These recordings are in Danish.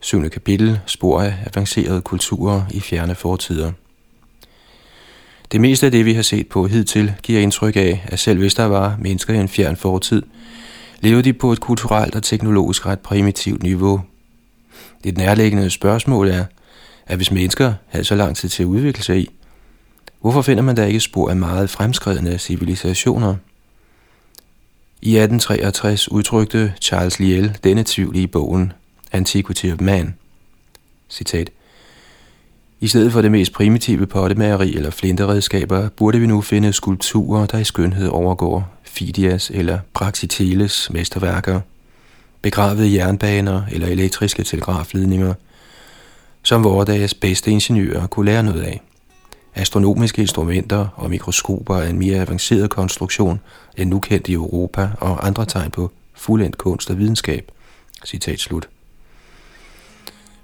Syvende kapitel, spor af avancerede kulturer i fjerne fortider. Det meste af det, vi har set på hidtil, giver indtryk af, at selv hvis der var mennesker i en fjern fortid, levede de på et kulturelt og teknologisk ret primitivt niveau. Det nærliggende spørgsmål er, at hvis mennesker havde så lang tid til at udvikle sig i, hvorfor finder man da ikke spor af meget fremskredne civilisationer? I 1863 udtrykte Charles Lyell denne tvivl i bogen Antiquity of Man. Citat. I stedet for det mest primitive pottemageri eller flinteredskaber, burde vi nu finde skulpturer, der i skønhed overgår Fidias eller Praxiteles mesterværker, begravede jernbaner eller elektriske telegrafledninger, som vores dages bedste ingeniører kunne lære noget af. Astronomiske instrumenter og mikroskoper af en mere avanceret konstruktion end nu kendt i Europa og andre tegn på fuldendt kunst og videnskab. Citat slut.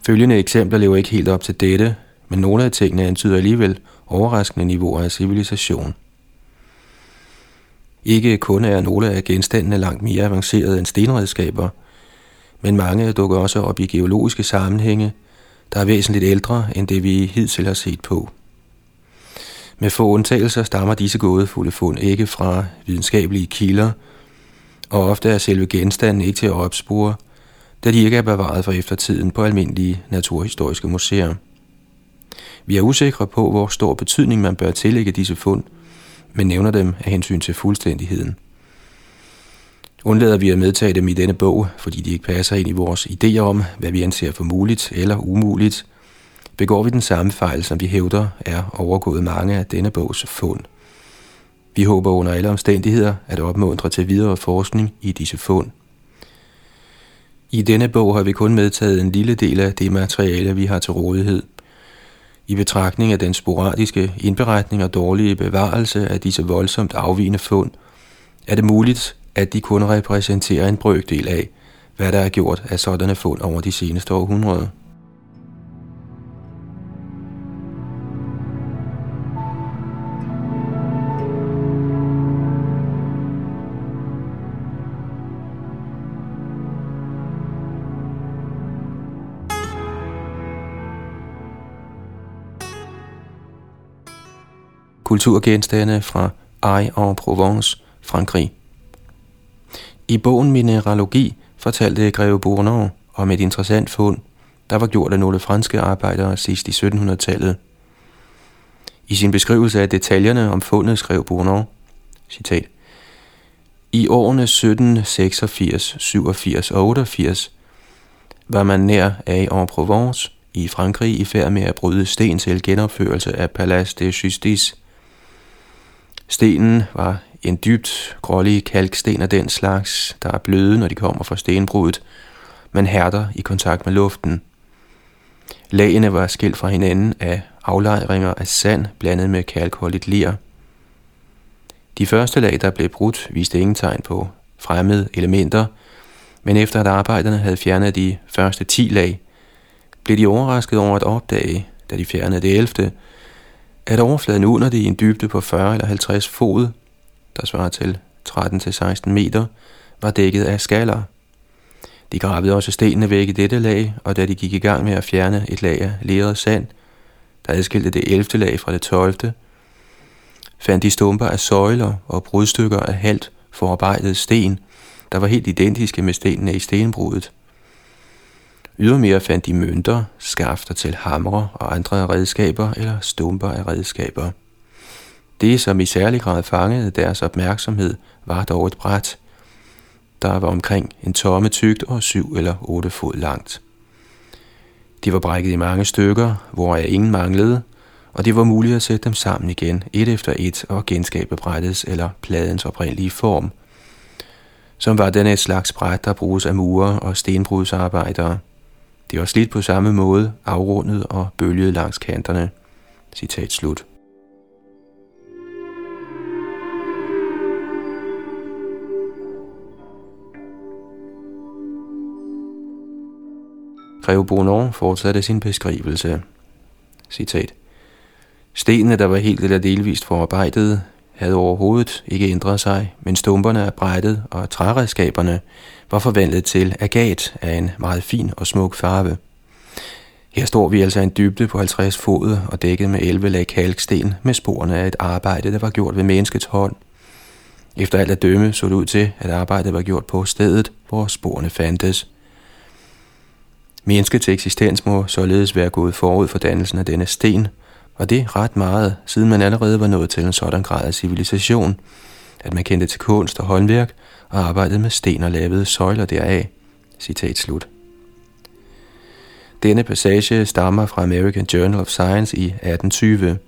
Følgende eksempler lever ikke helt op til dette, men nogle af tingene antyder alligevel overraskende niveauer af civilisation. Ikke kun er nogle af genstandene langt mere avancerede end stenredskaber, men mange dukker også op i geologiske sammenhænge, der er væsentligt ældre end det, vi hidtil har set på. Med få undtagelser stammer disse gådefulde fund ikke fra videnskabelige kilder, og ofte er selve genstanden ikke til at opspore, da de ikke er bevaret for eftertiden på almindelige naturhistoriske museer. Vi er usikre på, hvor stor betydning man bør tillægge disse fund, men nævner dem af hensyn til fuldstændigheden. Undlader vi at medtage dem i denne bog, fordi de ikke passer ind i vores idéer om, hvad vi anser for muligt eller umuligt, begår vi den samme fejl, som vi hævder er overgået mange af denne bogs fund. Vi håber under alle omstændigheder at opmuntre til videre forskning i disse fund. I denne bog har vi kun medtaget en lille del af det materiale, vi har til rådighed – i betragtning af den sporadiske indberetning og dårlige bevarelse af disse voldsomt afvigende fund, er det muligt, at de kun repræsenterer en brøkdel af, hvad der er gjort af sådanne fund over de seneste århundreder. Kulturgenstande fra Aix-en-Provence, Frankrig. I bogen Mineralogi fortalte Greve Bournon om et interessant fund, der var gjort af nogle franske arbejdere sidst i 1700-tallet. I sin beskrivelse af detaljerne om fundet skrev Bournon, citat, I årene 1786, 87 og 88 var man nær Aix-en-Provence i Frankrig i færd med at bryde sten til genopførelse af Palace de Justice – Stenen var en dybt grålig kalksten af den slags, der er bløde, når de kommer fra stenbruddet, men hærder i kontakt med luften. Lagene var skilt fra hinanden af aflejringer af sand blandet med kalkholdigt ler. De første lag, der blev brudt, viste ingen tegn på fremmede elementer, men efter at arbejderne havde fjernet de første 10 lag, blev de overrasket over at opdage, da de fjernede det 11., at overfladen under det i en dybde på 40 eller 50 fod, der svarer til 13-16 meter, var dækket af skaller. De gravede også stenene væk i dette lag, og da de gik i gang med at fjerne et lag af leret sand, der adskilte det 11. lag fra det 12., fandt de stumper af søjler og brudstykker af halvt forarbejdet sten, der var helt identiske med stenene i stenbruddet. Ydermere fandt de mønter, skafter til hamre og andre redskaber eller stumper af redskaber. Det, som i særlig grad fangede deres opmærksomhed, var dog et bræt, der var omkring en tomme tygt og syv eller otte fod langt. De var brækket i mange stykker, hvoraf ingen manglede, og det var muligt at sætte dem sammen igen, et efter et, og genskabe brættets eller pladens oprindelige form, som var den et slags bræt, der bruges af murer og stenbrudsarbejdere – det var slidt på samme måde, afrundet og bølget langs kanterne. Citat slut. Greve Bonon fortsatte sin beskrivelse. Citat. Stenene, der var helt eller delvist forarbejdet, havde overhovedet ikke ændret sig, men stumperne af brættet og træredskaberne var forvandlet til agat af en meget fin og smuk farve. Her står vi altså en dybde på 50 fod og dækket med 11 lag kalksten med sporene af et arbejde, der var gjort ved menneskets hånd. Efter alt at dømme så det ud til, at arbejdet var gjort på stedet, hvor sporene fandtes. Menneskets eksistens må således være gået forud for dannelsen af denne sten, og det ret meget, siden man allerede var nået til en sådan grad af civilisation, at man kendte til kunst og håndværk og arbejdede med sten og lavede søjler deraf. Citat slut. Denne passage stammer fra American Journal of Science i 1820.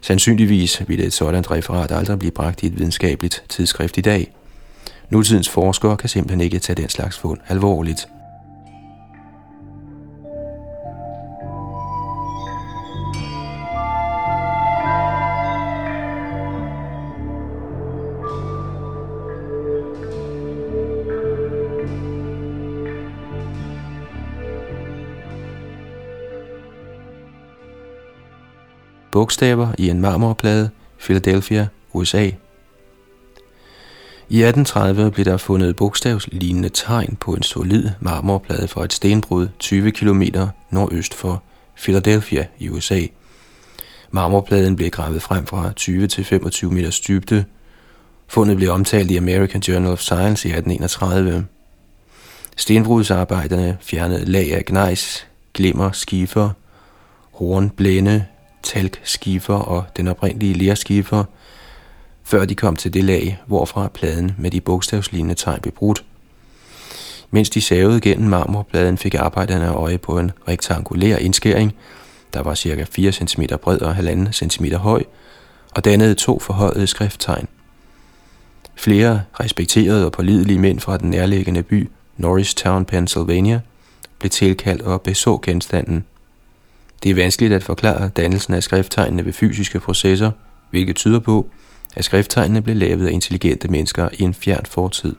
Sandsynligvis ville et sådan referat aldrig blive bragt i et videnskabeligt tidsskrift i dag. Nutidens forskere kan simpelthen ikke tage den slags fund alvorligt. Bogstaver i en marmorplade, Philadelphia, USA. I 1830 blev der fundet bogstavslignende tegn på en solid marmorplade fra et stenbrud 20 km nordøst for Philadelphia i USA. Marmorpladen blev gravet frem fra 20 til 25 meters dybde. Fundet blev omtalt i American Journal of Science i 1831. Stenbrudsarbejderne fjernede lag af gnejs, glimmer, skifer, horn, blænde, talkskifer og den oprindelige lerskifer, før de kom til det lag, hvorfra pladen med de bogstavslignende tegn blev brudt. Mens de savede gennem marmorpladen, fik arbejderne øje på en rektangulær indskæring, der var ca. 4 cm bred og 1,5 cm høj, og dannede to forhøjede skrifttegn. Flere respekterede og pålidelige mænd fra den nærliggende by Norristown, Pennsylvania, blev tilkaldt og beså genstanden – det er vanskeligt at forklare dannelsen af skrifttegnene ved fysiske processer, hvilket tyder på, at skrifttegnene blev lavet af intelligente mennesker i en fjern fortid.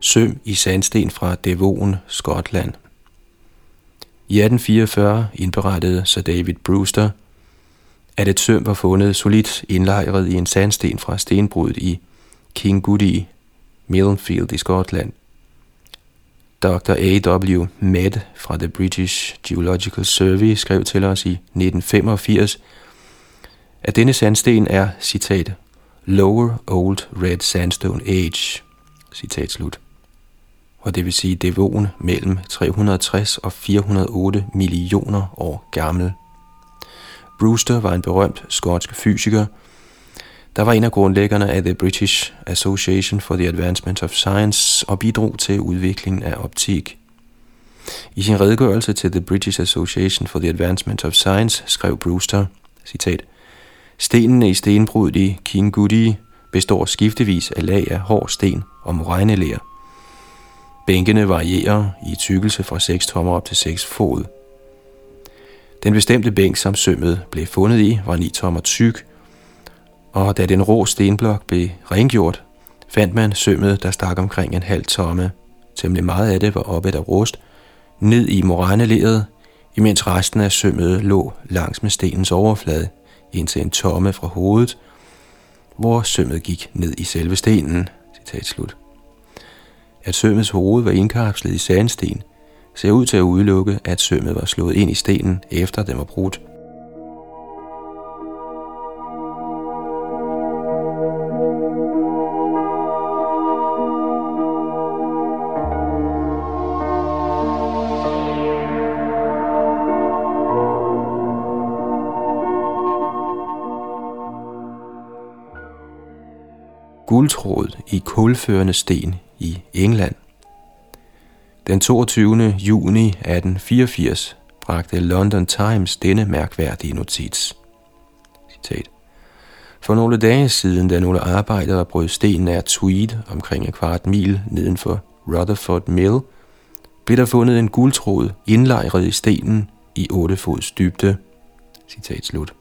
Søm i sandsten fra Devon, Skotland. I 1844 indberettede Sir David Brewster, at et søm var fundet solidt indlejret i en sandsten fra stenbruddet i King Goody, Millenfield i Skotland. Dr. A.W. Med fra The British Geological Survey skrev til os i 1985, at denne sandsten er, citat, Lower Old Red Sandstone Age, citat slut. Og det vil sige devon mellem 360 og 408 millioner år gammel. Brewster var en berømt skotsk fysiker, der var en af grundlæggerne af The British Association for the Advancement of Science og bidrog til udviklingen af optik. I sin redegørelse til The British Association for the Advancement of Science skrev Brewster, citat, Stenene i stenbruddet i King Goody består skiftevis af lag af hård sten og moræneler. Bænkene varierer i tykkelse fra 6 tommer op til 6 fod. Den bestemte bænk, som sømmet blev fundet i, var 9 tommer tyk, og da den rå stenblok blev rengjort, fandt man sømmet, der stak omkring en halv tomme. Temmelig meget af det var oppe af rust, ned i moræneleret, imens resten af sømmet lå langs med stenens overflade, indtil en tomme fra hovedet, hvor sømmet gik ned i selve stenen. Citat slut. At sømmets hoved var indkapslet i sandsten, ser ud til at udelukke, at sømmet var slået ind i stenen, efter den var brudt. guldtråd i kulførende sten i England. Den 22. juni 1884 bragte London Times denne mærkværdige notits. Citat. For nogle dage siden, da nogle arbejdere brød stenen af Tweed omkring en kvart mil neden for Rutherford Mill, blev der fundet en guldtråd indlejret i stenen i 8 fods dybde. Citat slut.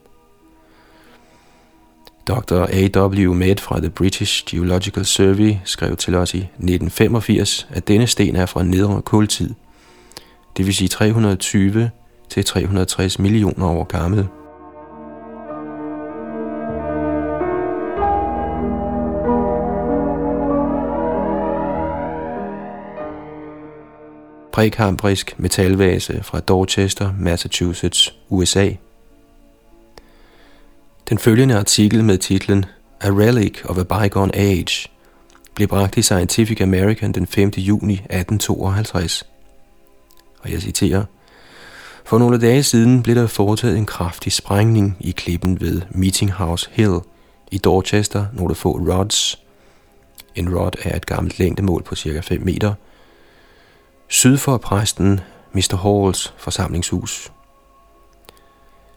Dr. A.W. Med fra The British Geological Survey skrev til os i 1985, at denne sten er fra nedre kultid, det vil sige 320 til 360 millioner år gammel. prækambrisk metalvase fra Dorchester, Massachusetts, USA. Den følgende artikel med titlen A Relic of a Bygone Age blev bragt i Scientific American den 5. juni 1852. Og jeg citerer, For nogle dage siden blev der foretaget en kraftig sprængning i klippen ved Meeting House Hill i Dorchester, nogle få rods. En rod er et gammelt længdemål på cirka 5 meter – syd for præsten Mr. Halls forsamlingshus.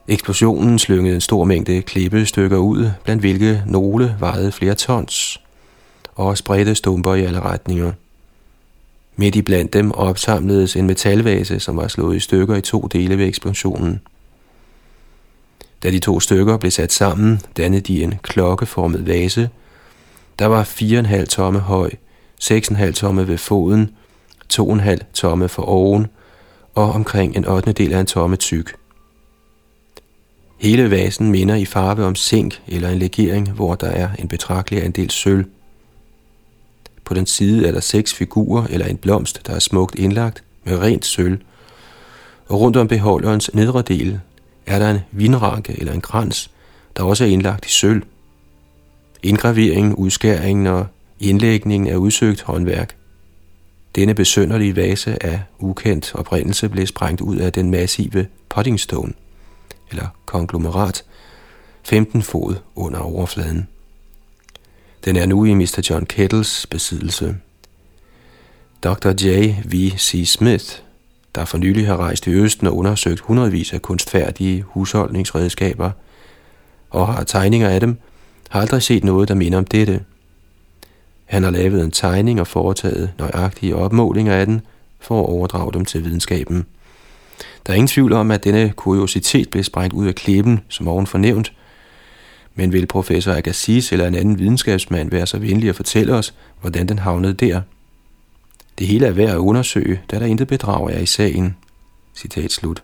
Eksplosionen slyngede en stor mængde klippestykker ud, blandt hvilke nogle vejede flere tons og spredte stumper i alle retninger. Midt i blandt dem opsamledes en metalvase, som var slået i stykker i to dele ved eksplosionen. Da de to stykker blev sat sammen, dannede de en klokkeformet vase, der var 4,5 tomme høj, 6,5 tomme ved foden 2,5 tomme for oven og omkring en 8. del af en tomme tyk. Hele vasen minder i farve om zink eller en legering, hvor der er en betragtelig andel sølv. På den side er der seks figurer eller en blomst, der er smukt indlagt med rent sølv. Og rundt om beholderens nedre del er der en vinranke eller en krans, der også er indlagt i sølv. Indgraveringen, udskæringen og indlægningen er udsøgt håndværk. Denne besønderlige vase af ukendt oprindelse blev sprængt ud af den massive pottingstone eller konglomerat, 15 fod under overfladen. Den er nu i Mr. John Kettles besiddelse. Dr. J. V. C. Smith, der for nylig har rejst i Østen og undersøgt hundredvis af kunstfærdige husholdningsredskaber og har tegninger af dem, har aldrig set noget, der minder om dette – han har lavet en tegning og foretaget nøjagtige opmålinger af den for at overdrage dem til videnskaben. Der er ingen tvivl om, at denne kuriositet blev sprængt ud af klippen, som oven fornævnt, men vil professor Agassiz eller en anden videnskabsmand være så venlig at fortælle os, hvordan den havnede der? Det hele er værd at undersøge, da der intet bedrag er i sagen. Citat slut.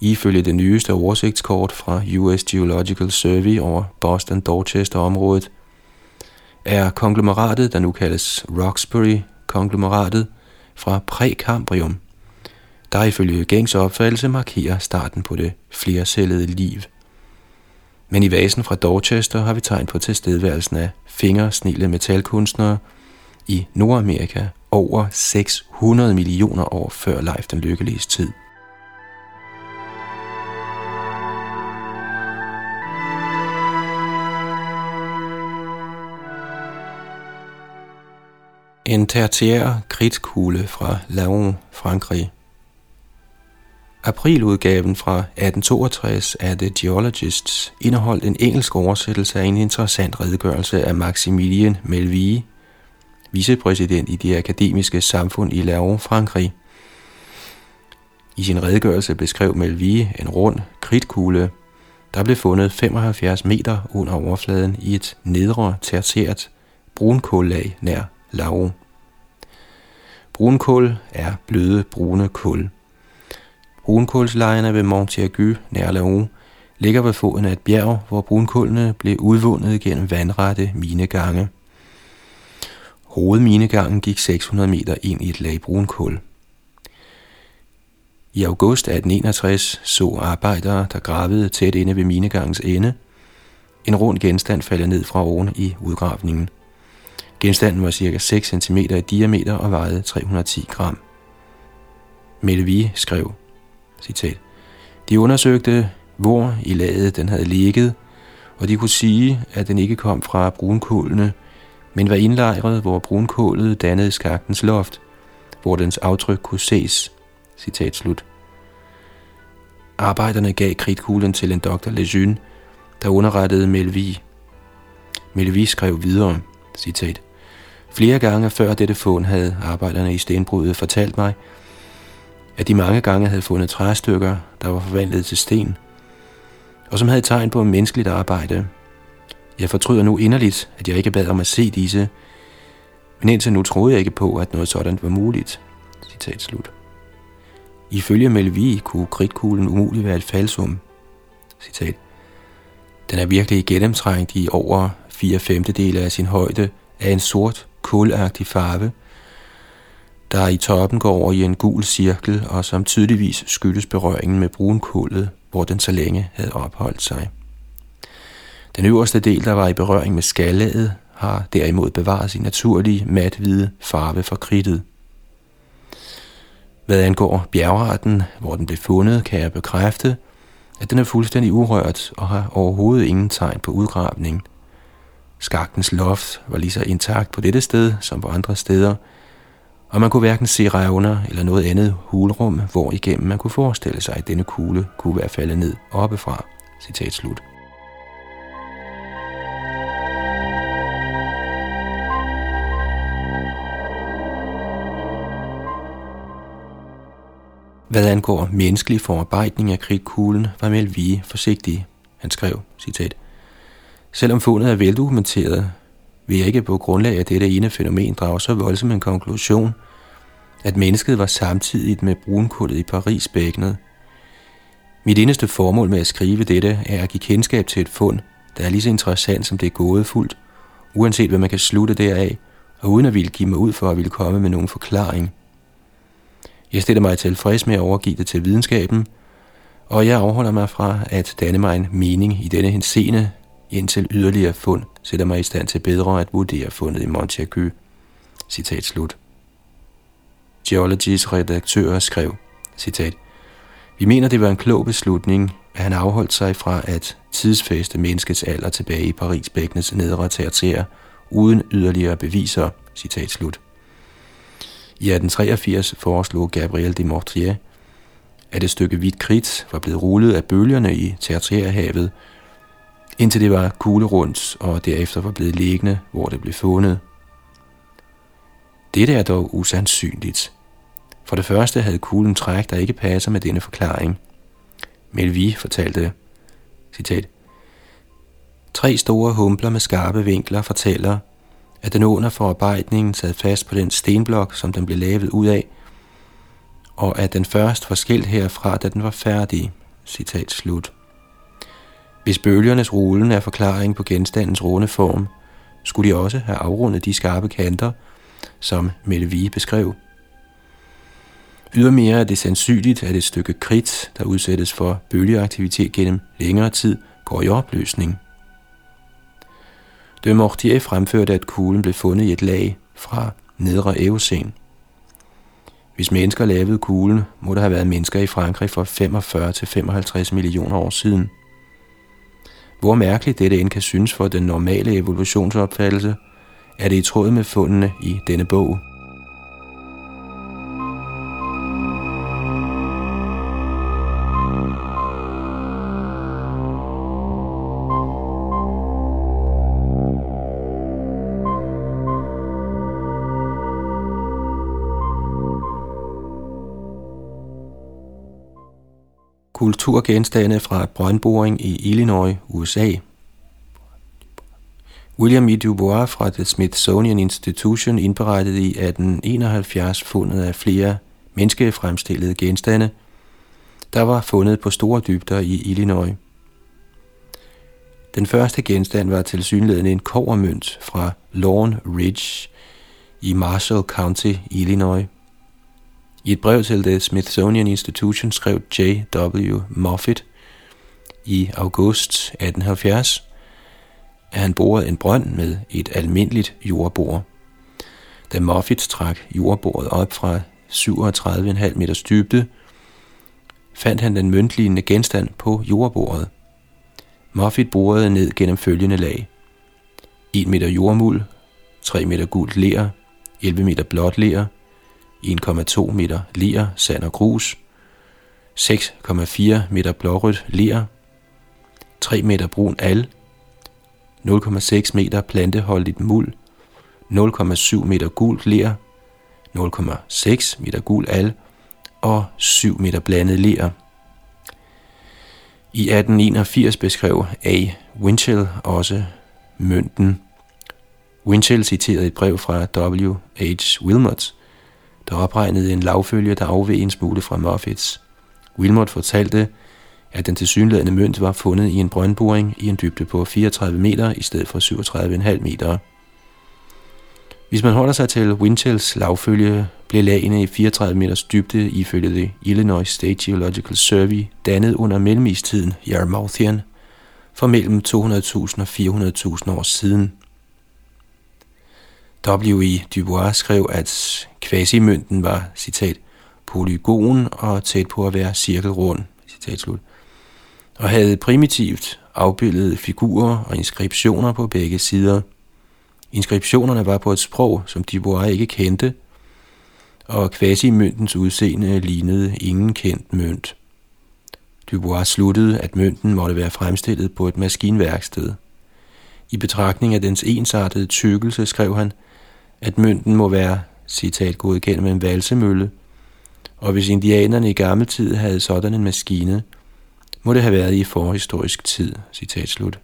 Ifølge det nyeste oversigtskort fra US Geological Survey over Boston-Dorchester-området, er konglomeratet, der nu kaldes Roxbury-konglomeratet, fra prækambrium, der ifølge gængs opfattelse markerer starten på det flercellede liv. Men i vasen fra Dorchester har vi tegn på tilstedeværelsen af fingersnille metalkunstnere i Nordamerika over 600 millioner år før Leif den Lykkelige tid. En tertiær kridtkugle fra Laon, Frankrig. Apriludgaven fra 1862 af The Geologists indeholdt en engelsk oversættelse af en interessant redegørelse af Maximilien Melville, vicepræsident i det akademiske samfund i Laon, Frankrig. I sin redegørelse beskrev Melville en rund kridtkugle, der blev fundet 75 meter under overfladen i et nedre tertært brunkållag nær Laon. Brunkul er bløde brune kul. Brunkulslejerne ved Montiagu nær Laon ligger ved foden af et bjerg, hvor brunkålene blev udvundet gennem vandrette minegange. Hovedminegangen gik 600 meter ind i et lag brunkul. I august 1861 så arbejdere, der gravede tæt inde ved minegangens ende, en rund genstand falde ned fra oven i udgravningen. Genstanden var ca. 6 cm i diameter og vejede 310 gram. Melvi skrev, citat, De undersøgte, hvor i laget den havde ligget, og de kunne sige, at den ikke kom fra brunkålene, men var indlejret, hvor brunkålet dannede skagtens loft, hvor dens aftryk kunne ses. Citat slut. Arbejderne gav kridtkuglen til en doktor Lejeune, der underrettede Melvi. Melvi skrev videre, citat, Flere gange før dette fund havde arbejderne i stenbruddet fortalt mig, at de mange gange havde fundet træstykker, der var forvandlet til sten. og som havde tegn på menneskeligt arbejde. Jeg fortryder nu inderligt, at jeg ikke bad om at se disse, men indtil nu troede jeg ikke på, at noget sådan var muligt. Citat slut. Ifølge Melvi kunne kridtkuglen umuligt være et falsum. Citat. Den er virkelig gennemtrængt i over 4 femtedele af sin højde af en sort, kulagtig farve, der i toppen går over i en gul cirkel, og som tydeligvis skyldes berøringen med brunkullet, hvor den så længe havde opholdt sig. Den øverste del, der var i berøring med skallet, har derimod bevaret sin naturlige mathvide farve for kridtet. Hvad angår bjergarten, hvor den blev fundet, kan jeg bekræfte, at den er fuldstændig urørt og har overhovedet ingen tegn på udgravning. Skagtens loft var lige så intakt på dette sted som på andre steder, og man kunne hverken se revner eller noget andet hulrum, hvor igennem man kunne forestille sig, at denne kugle kunne være faldet ned oppefra. Citat slut. Hvad angår menneskelig forarbejdning af krigkuglen, var Melvie forsigtig. Han skrev, citat, Selvom fundet er veldokumenteret, vil jeg ikke på grundlag af dette ene fænomen drage så voldsom en konklusion, at mennesket var samtidigt med brunkullet i Paris-bækkenet. Mit eneste formål med at skrive dette er at give kendskab til et fund, der er lige så interessant som det er gådefuldt, uanset hvad man kan slutte deraf, og uden at ville give mig ud for at ville komme med nogen forklaring. Jeg stiller mig tilfreds med at overgive det til videnskaben, og jeg afholder mig fra at danne mig en mening i denne henseende, indtil yderligere fund sætter mig i stand til bedre at vurdere fundet i Montiacu. Citat slut. Geologys redaktør skrev, citat, Vi mener, det var en klog beslutning, at han afholdt sig fra at tidsfæste menneskets alder tilbage i Paris-bækkenes nedre tertiær, uden yderligere beviser, citat slut. I 1883 foreslog Gabriel de Mortier, at et stykke hvidt kridt var blevet rullet af bølgerne i tertiærhavet, indtil det var kuglerundt og derefter var blevet liggende, hvor det blev fundet. Dette er dog usandsynligt. For det første havde kuglen træk, der ikke passer med denne forklaring. Melvi fortalte, citat, Tre store humpler med skarpe vinkler fortæller, at den under forarbejdningen sad fast på den stenblok, som den blev lavet ud af, og at den først var skilt herfra, da den var færdig. Citat slut. Hvis bølgernes rulen er forklaring på genstandens runde form, skulle de også have afrundet de skarpe kanter, som Mette Vige beskrev. Ydermere er det sandsynligt, at et stykke kridt, der udsættes for bølgeaktivitet gennem længere tid, går i opløsning. De Mortier fremførte, at kuglen blev fundet i et lag fra nedre Eocen. Hvis mennesker lavede kuglen, må der have været mennesker i Frankrig for 45 til 55 millioner år siden. Hvor mærkeligt dette end kan synes for den normale evolutionsopfattelse, er det i tråd med fundene i denne bog. Kulturgenstande fra brøndboring i Illinois, USA. William E. Dubois fra The Smithsonian Institution indberettede i 1871 fundet af flere menneskefremstillede genstande, der var fundet på store dybder i Illinois. Den første genstand var tilsyneladende en kovermønt fra Lawn Ridge i Marshall County, Illinois. I et brev til det Smithsonian Institution skrev J.W. Moffitt i august 1870, at han borede en brønd med et almindeligt jordbor. Da Moffitt trak jordbordet op fra 37,5 meters dybde, fandt han den møntlignende genstand på jordbordet. Moffitt borede ned gennem følgende lag. 1 meter jordmuld, 3 meter gult ler, 11 meter blåt ler, 1,2 meter ler, sand og grus, 6,4 meter blårødt ler, 3 meter brun al, 0,6 meter planteholdigt muld, 0,7 meter gult ler, 0,6 meter gul al og 7 meter blandet ler. I 1881 beskrev A. Winchell også mønten. Winchell citerede et brev fra W. H. Wilmot, der opregnede en lavfølge, der afveg en smule fra Moffits. Wilmot fortalte, at den tilsyneladende mønt var fundet i en brøndboring i en dybde på 34 meter i stedet for 37,5 meter. Hvis man holder sig til Winchells lavfølge, blev lagene i 34 meters dybde ifølge det Illinois State Geological Survey dannet under mellemistiden Yarmouthian for mellem 200.000 og 400.000 år siden. W.E. Dubois skrev, at kvasimønten var, citat, polygon og tæt på at være cirkelrund, citat slut, og havde primitivt afbildede figurer og inskriptioner på begge sider. Inskriptionerne var på et sprog, som Dubois ikke kendte, og kvasimøntens udseende lignede ingen kendt mønt. Dubois sluttede, at mønten måtte være fremstillet på et maskinværksted. I betragtning af dens ensartede tykkelse skrev han, at mønten må være, citat, gået med en valsemølle, og hvis indianerne i gammel tid havde sådan en maskine, må det have været i forhistorisk tid, citat slut.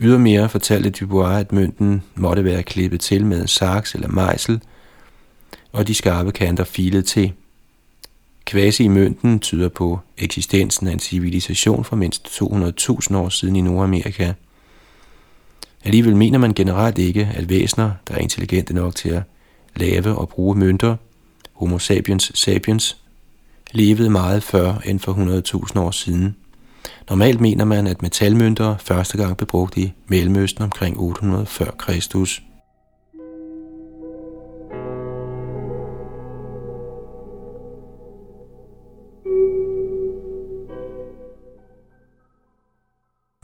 Ydermere fortalte Dubois, at mønten måtte være klippet til med en saks eller mejsel, og de skarpe kanter filet til. Kvasi i mønten tyder på eksistensen af en civilisation for mindst 200.000 år siden i Nordamerika. Alligevel mener man generelt ikke, at væsener, der er intelligente nok til at lave og bruge mønter, Homo sapiens sapiens, levede meget før end for 100.000 år siden. Normalt mener man, at metalmønter første gang blev brugt i Mellemøsten omkring 800 før Kristus.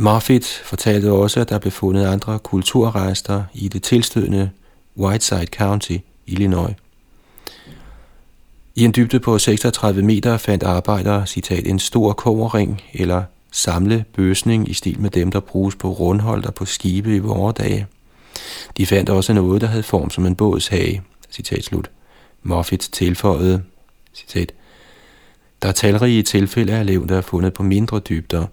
Moffitt fortalte også, at der blev fundet andre kulturrester i det tilstødende Whiteside County, Illinois. I en dybde på 36 meter fandt arbejdere, citat, en stor koverring eller samle bøsning i stil med dem, der bruges på rundholder på skibe i vore dage. De fandt også noget, der havde form som en bådshage, citat slut. Moffitt tilføjede, citat, der er talrige tilfælde af levn, der er fundet på mindre dybder.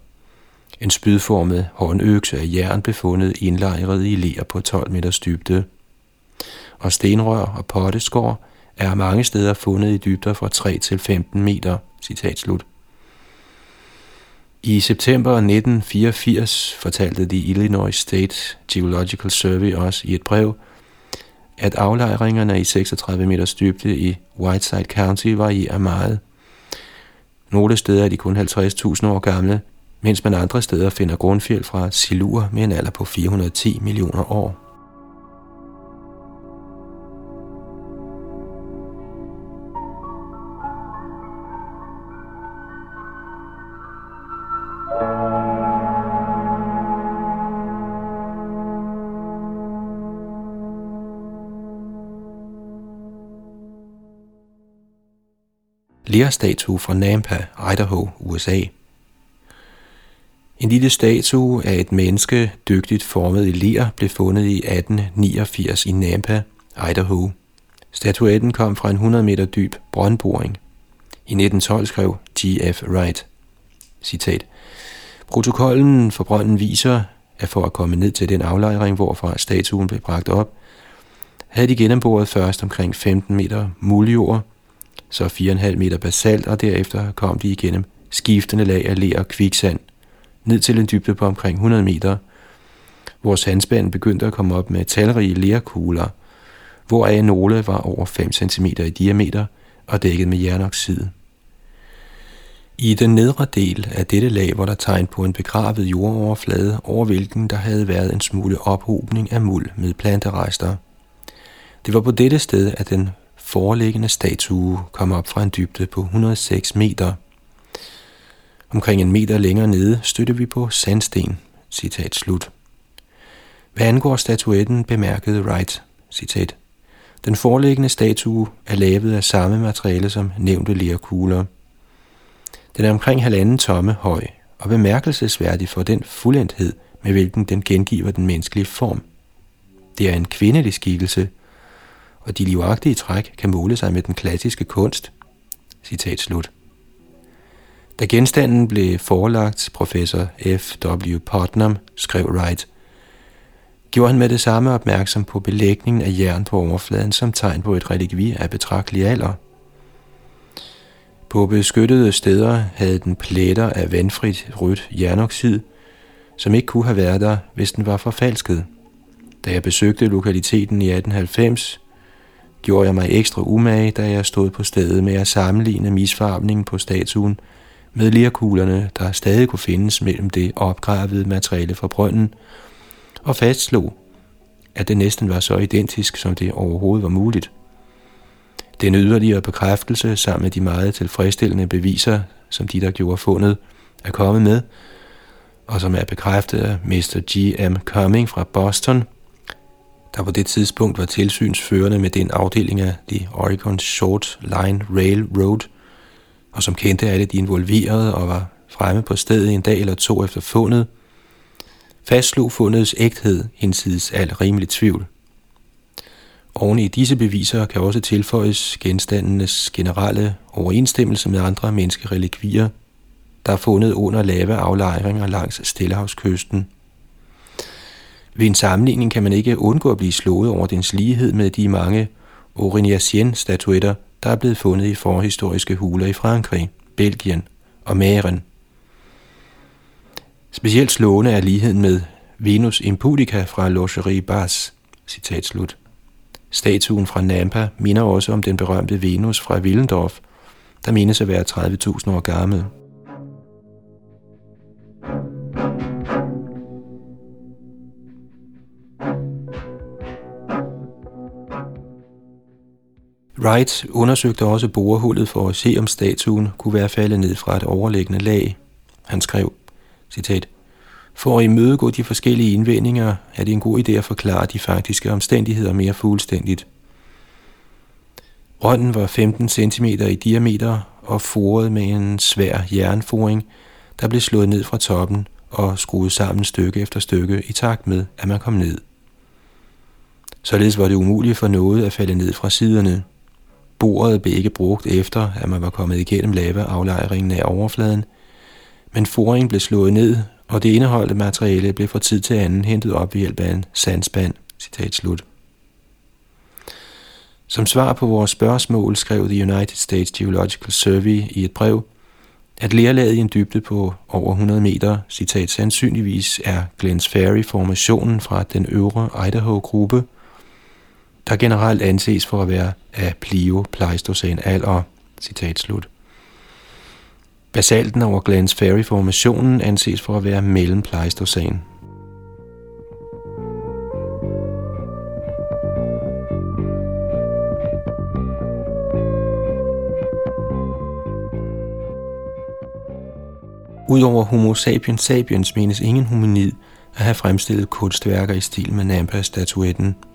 En spydformet håndøkse af jern blev fundet indlejret i ler på 12 meters dybde. Og stenrør og potteskår er mange steder fundet i dybder fra 3 til 15 meter. Citat slut. I september 1984 fortalte de Illinois State Geological Survey os i et brev, at aflejringerne i 36 meters dybde i Whiteside County varierer meget. Nogle steder er de kun 50.000 år gamle, mens man andre steder finder grundfjeld fra silur med en alder på 410 millioner år. lerstatue fra Nampa, Idaho, USA. En lille statue af et menneske, dygtigt formet i ler, blev fundet i 1889 i Nampa, Idaho. Statuetten kom fra en 100 meter dyb brøndboring. I 1912 skrev G.F. Wright, citat, Protokollen for brønden viser, at for at komme ned til den aflejring, hvorfra statuen blev bragt op, havde de gennemboret først omkring 15 meter muljord, så 4,5 meter basalt, og derefter kom de igennem skiftende lag af ler og kviksand, ned til en dybde på omkring 100 meter, hvor handspand begyndte at komme op med talrige lerkugler, hvoraf nogle var over 5 cm i diameter og dækket med jernoxid. I den nedre del af dette lag var der tegn på en begravet jordoverflade, over hvilken der havde været en smule ophobning af muld med planterester. Det var på dette sted, at den foreliggende statue kom op fra en dybde på 106 meter. Omkring en meter længere nede støtte vi på sandsten. Citat slut. Hvad angår statuetten, bemærkede Wright, citat, den foreliggende statue er lavet af samme materiale som nævnte lerkugler. Den er omkring halvanden tomme høj og bemærkelsesværdig for den fuldendthed, med hvilken den gengiver den menneskelige form. Det er en kvindelig skikkelse, og de livagtige træk kan måle sig med den klassiske kunst. Citat slut. Da genstanden blev forelagt professor F. W. Putnam, skrev Wright, gjorde han med det samme opmærksom på belægningen af jern på overfladen som tegn på et relikvi af betragtelig alder. På beskyttede steder havde den pletter af vandfrit rødt jernoxid, som ikke kunne have været der, hvis den var forfalsket. Da jeg besøgte lokaliteten i 1890, gjorde jeg mig ekstra umage, da jeg stod på stedet med at sammenligne misfarvningen på statuen med lirkuglerne, der stadig kunne findes mellem det opgravede materiale fra brønden, og fastslog, at det næsten var så identisk, som det overhovedet var muligt. Den yderligere bekræftelse sammen med de meget tilfredsstillende beviser, som de, der gjorde fundet, er kommet med, og som er bekræftet af Mr. G.M. Cumming fra Boston, der på det tidspunkt var tilsynsførende med den afdeling af The Oregon Short Line Railroad, og som kendte alle de involverede og var fremme på stedet en dag eller to efter fundet, fastslog fundets ægthed hinsides al rimelig tvivl. Oven i disse beviser kan også tilføjes genstandenes generelle overensstemmelse med andre menneskerelikvier, der er fundet under lave aflejringer langs Stillehavskysten. Ved en sammenligning kan man ikke undgå at blive slået over dens lighed med de mange Aurignacienne-statuetter, der er blevet fundet i forhistoriske huler i Frankrig, Belgien og Mæren. Specielt slående er ligheden med Venus Impudica fra Logerie Bas. Citat slut. Statuen fra Nampa minder også om den berømte Venus fra Willendorf, der menes at være 30.000 år gammel. Wright undersøgte også borehullet for at se, om statuen kunne være faldet ned fra et overliggende lag. Han skrev, citat, For at imødegå de forskellige indvendinger, er det en god idé at forklare de faktiske omstændigheder mere fuldstændigt. Rønden var 15 cm i diameter og foret med en svær jernforing, der blev slået ned fra toppen og skruet sammen stykke efter stykke i takt med, at man kom ned. Således var det umuligt for noget at falde ned fra siderne. Bordet blev ikke brugt efter, at man var kommet igennem lavaaflejringen af overfladen, men foringen blev slået ned, og det indeholdte materiale blev fra tid til anden hentet op ved hjælp af en sandspand. Citat slut. Som svar på vores spørgsmål skrev The United States Geological Survey i et brev, at lerlaget i en dybde på over 100 meter, citat sandsynligvis er Glens Ferry-formationen fra den øvre Idaho-gruppe, der generelt anses for at være af plio-pleistocæn alder. Citat slut. Basalten over Glens Ferry-formationen anses for at være mellem pleistocæn. Udover Homo sapiens sapiens menes ingen hominid at have fremstillet kunstværker i stil med Nampa-statuetten –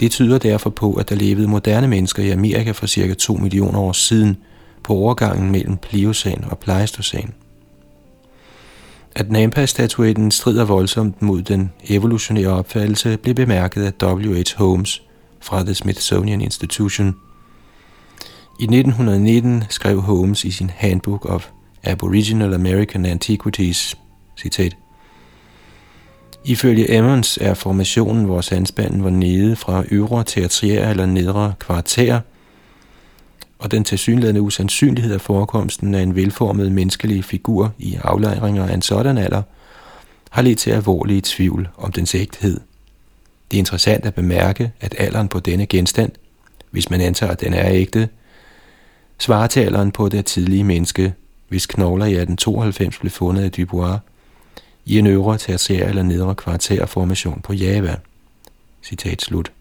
det tyder derfor på, at der levede moderne mennesker i Amerika for cirka 2 millioner år siden på overgangen mellem Pliocæn og Pleistocæn. At Nampa-statuetten strider voldsomt mod den evolutionære opfattelse, blev bemærket af W.H. Holmes fra The Smithsonian Institution. I 1919 skrev Holmes i sin Handbook of Aboriginal American Antiquities, citat, Ifølge Emmons er formationen, hvor sandspanden var nede fra øvre tertiær eller nedre kvarter, og den tilsyneladende usandsynlighed af forekomsten af en velformet menneskelig figur i aflejringer af en sådan alder, har ledt til alvorlige tvivl om dens ægthed. Det er interessant at bemærke, at alderen på denne genstand, hvis man antager, at den er ægte, svarer til alderen på det tidlige menneske, hvis knogler i 1892 blev fundet af Dubois, i en øvre, tertiær eller nedre kvartærformation på Java. Citat slut.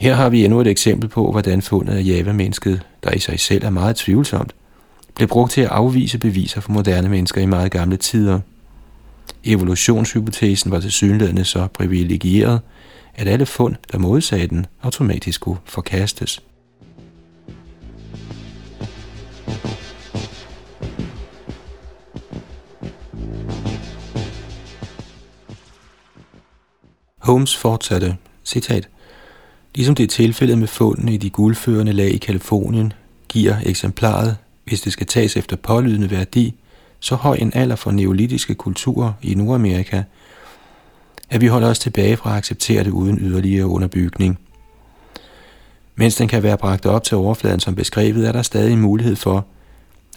Her har vi endnu et eksempel på, hvordan fundet af Java-mennesket, der i sig selv er meget tvivlsomt, blev brugt til at afvise beviser for moderne mennesker i meget gamle tider. Evolutionshypotesen var til synlædende så privilegieret, at alle fund, der modsagde den, automatisk kunne forkastes. Holmes fortsatte, citat, Ligesom det er tilfældet med fundene i de guldførende lag i Kalifornien, giver eksemplaret hvis det skal tages efter pålydende værdi, så høj en alder for neolitiske kulturer i Nordamerika, at vi holder os tilbage fra at acceptere det uden yderligere underbygning. Mens den kan være bragt op til overfladen som beskrevet, er der stadig en mulighed for,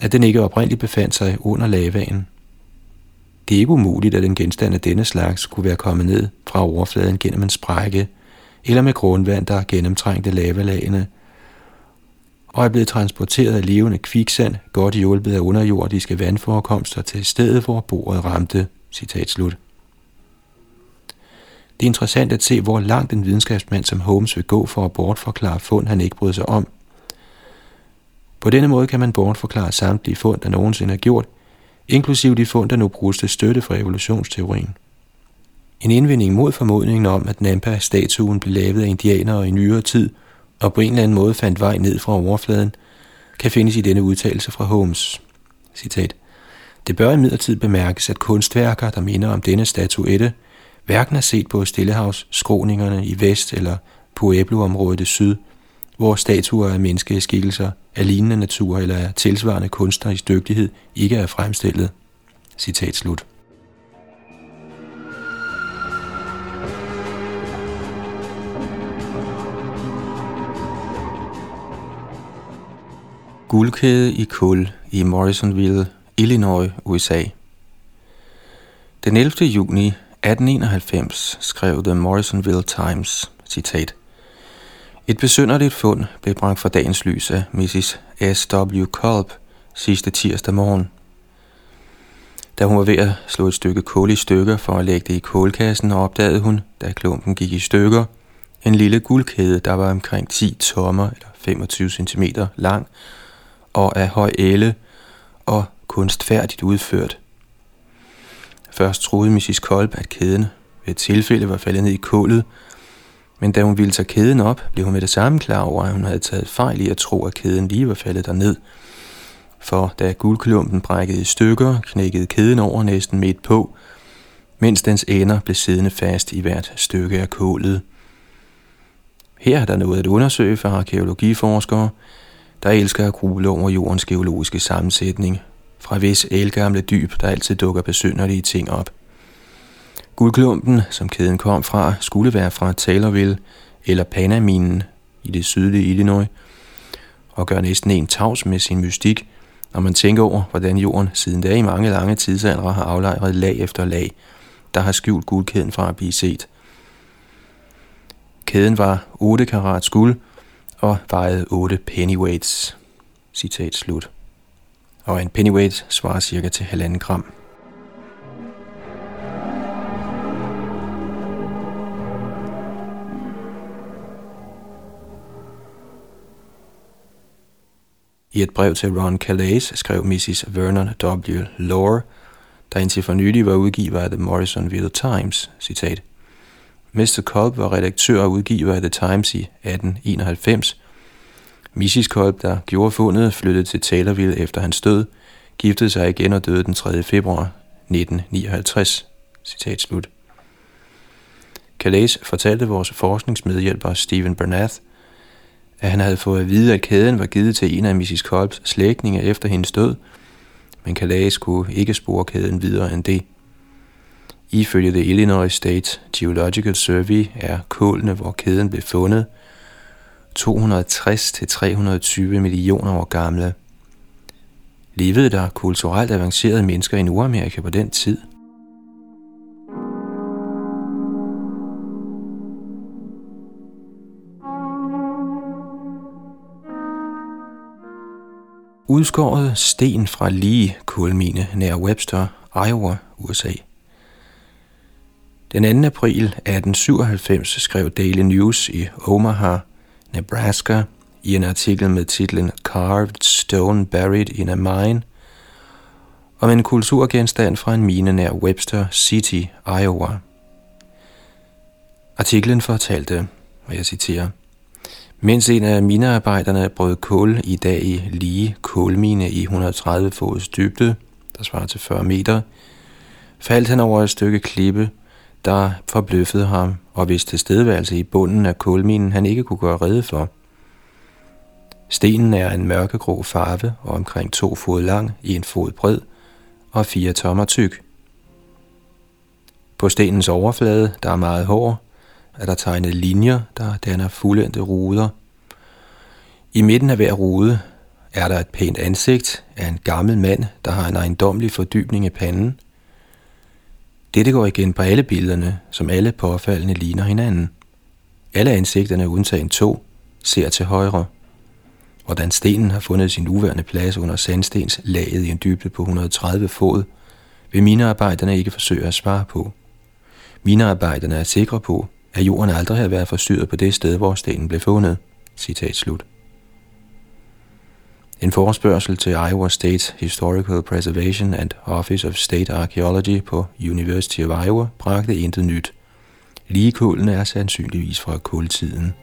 at den ikke oprindeligt befandt sig under lavaen. Det er ikke umuligt, at en genstand af denne slags kunne være kommet ned fra overfladen gennem en sprække, eller med grundvand, der gennemtrængte lavalagene, og er blevet transporteret af levende kviksand, godt hjulpet af underjordiske vandforekomster til stedet, hvor bordet ramte. Citat slut. Det er interessant at se, hvor langt en videnskabsmand som Holmes vil gå for at bortforklare fund, han ikke bryder sig om. På denne måde kan man bortforklare samtlige fund, der nogensinde er gjort, inklusive de fund, der nu bruges til støtte for evolutionsteorien. En indvending mod formodningen om, at Nampa-statuen blev lavet af indianere i nyere tid, og på en eller anden måde fandt vej ned fra overfladen, kan findes i denne udtalelse fra Holmes. Citat. Det bør imidlertid bemærkes, at kunstværker, der minder om denne statuette, hverken er set på Stillehavsskroningerne i vest eller Pueblo-området i syd, hvor statuer af menneskeskikkelser af lignende natur eller af tilsvarende i dygtighed ikke er fremstillet. Citat slut. Guldkæde i kul i Morrisonville, Illinois, USA. Den 11. juni 1891 skrev The Morrisonville Times, citat, et besynderligt fund blev bragt for dagens lys af Mrs. S.W. Kolb sidste tirsdag morgen. Da hun var ved at slå et stykke kul i stykker for at lægge det i kålkassen, opdagede hun, da klumpen gik i stykker, en lille guldkæde, der var omkring 10 tommer eller 25 cm lang og af høj æle og kunstfærdigt udført. Først troede Mrs. Kolb, at kæden ved et tilfælde var faldet ned i kullet, men da hun ville tage kæden op, blev hun med det samme klar over, at hun havde taget fejl i at tro, at kæden lige var faldet derned. For da guldklumpen brækkede i stykker, knækkede kæden over næsten midt på, mens dens ender blev siddende fast i hvert stykke af kålet. Her er der noget at undersøge for arkeologiforskere, der elsker at gruble over jordens geologiske sammensætning, fra vis elgamle dyb, der altid dukker besynderlige ting op. Guldklumpen, som kæden kom fra, skulle være fra Taylorville eller Panaminen i det sydlige Illinois, og gør næsten en tavs med sin mystik, når man tænker over, hvordan jorden siden da i mange lange tidsaldre har aflejret lag efter lag, der har skjult guldkæden fra at blive set. Kæden var 8 karat guld, og vejede 8 pennyweights. Citat slut. Og en pennyweight svarer cirka til halvanden gram. I et brev til Ron Calais skrev Mrs. Vernon W. Lore, der indtil for nylig var udgiver af The Morrisonville Times, citat, Mr. Kolb var redaktør og udgiver af The Times i 1891. Mrs. Kolb, der gjorde fundet, flyttede til Taylorville efter hans død, giftede sig igen og døde den 3. februar 1959. Citat slut. Calais fortalte vores forskningsmedhjælper Stephen Bernath, at han havde fået at vide, at kæden var givet til en af Mrs. Kolbs slægtninge efter hendes død, men Calais kunne ikke spore kæden videre end det. Ifølge det Illinois State Geological Survey er kålene, hvor kæden blev fundet, 260-320 millioner år gamle. Levede der kulturelt avancerede mennesker i Nordamerika på den tid? Udskåret sten fra Lee kulmine nær Webster, Iowa, USA – den 2. april 1897 skrev Daily News i Omaha, Nebraska, i en artikel med titlen Carved Stone Buried in a Mine, om en kulturgenstand fra en mine nær Webster City, Iowa. Artiklen fortalte, og jeg citerer, mens en af minearbejderne brød kul i dag i lige kulmine i 130 fods dybde, der svarer til 40 meter, faldt han over et stykke klippe, der forbløffede ham, og hvis tilstedeværelse i bunden af kulminen han ikke kunne gøre rede for. Stenen er en mørkegrå farve og omkring to fod lang, en fod bred og fire tommer tyk. På stenens overflade, der er meget hård, er der tegnet linjer, der danner fuldendte ruder. I midten af hver rude er der et pænt ansigt af en gammel mand, der har en ejendomlig fordybning i panden. Dette går igen på alle billederne, som alle påfaldende ligner hinanden. Alle ansigterne undtagen to ser til højre. Hvordan stenen har fundet sin nuværende plads under sandstens laget i en dybde på 130 fod, vil minearbejderne ikke forsøge at svare på. Minearbejderne er sikre på, at jorden aldrig havde været forstyrret på det sted, hvor stenen blev fundet. Citat slut. En forespørgsel til Iowa State Historical Preservation and Office of State Archaeology på University of Iowa bragte intet nyt. Ligekålene er sandsynligvis fra kultiden.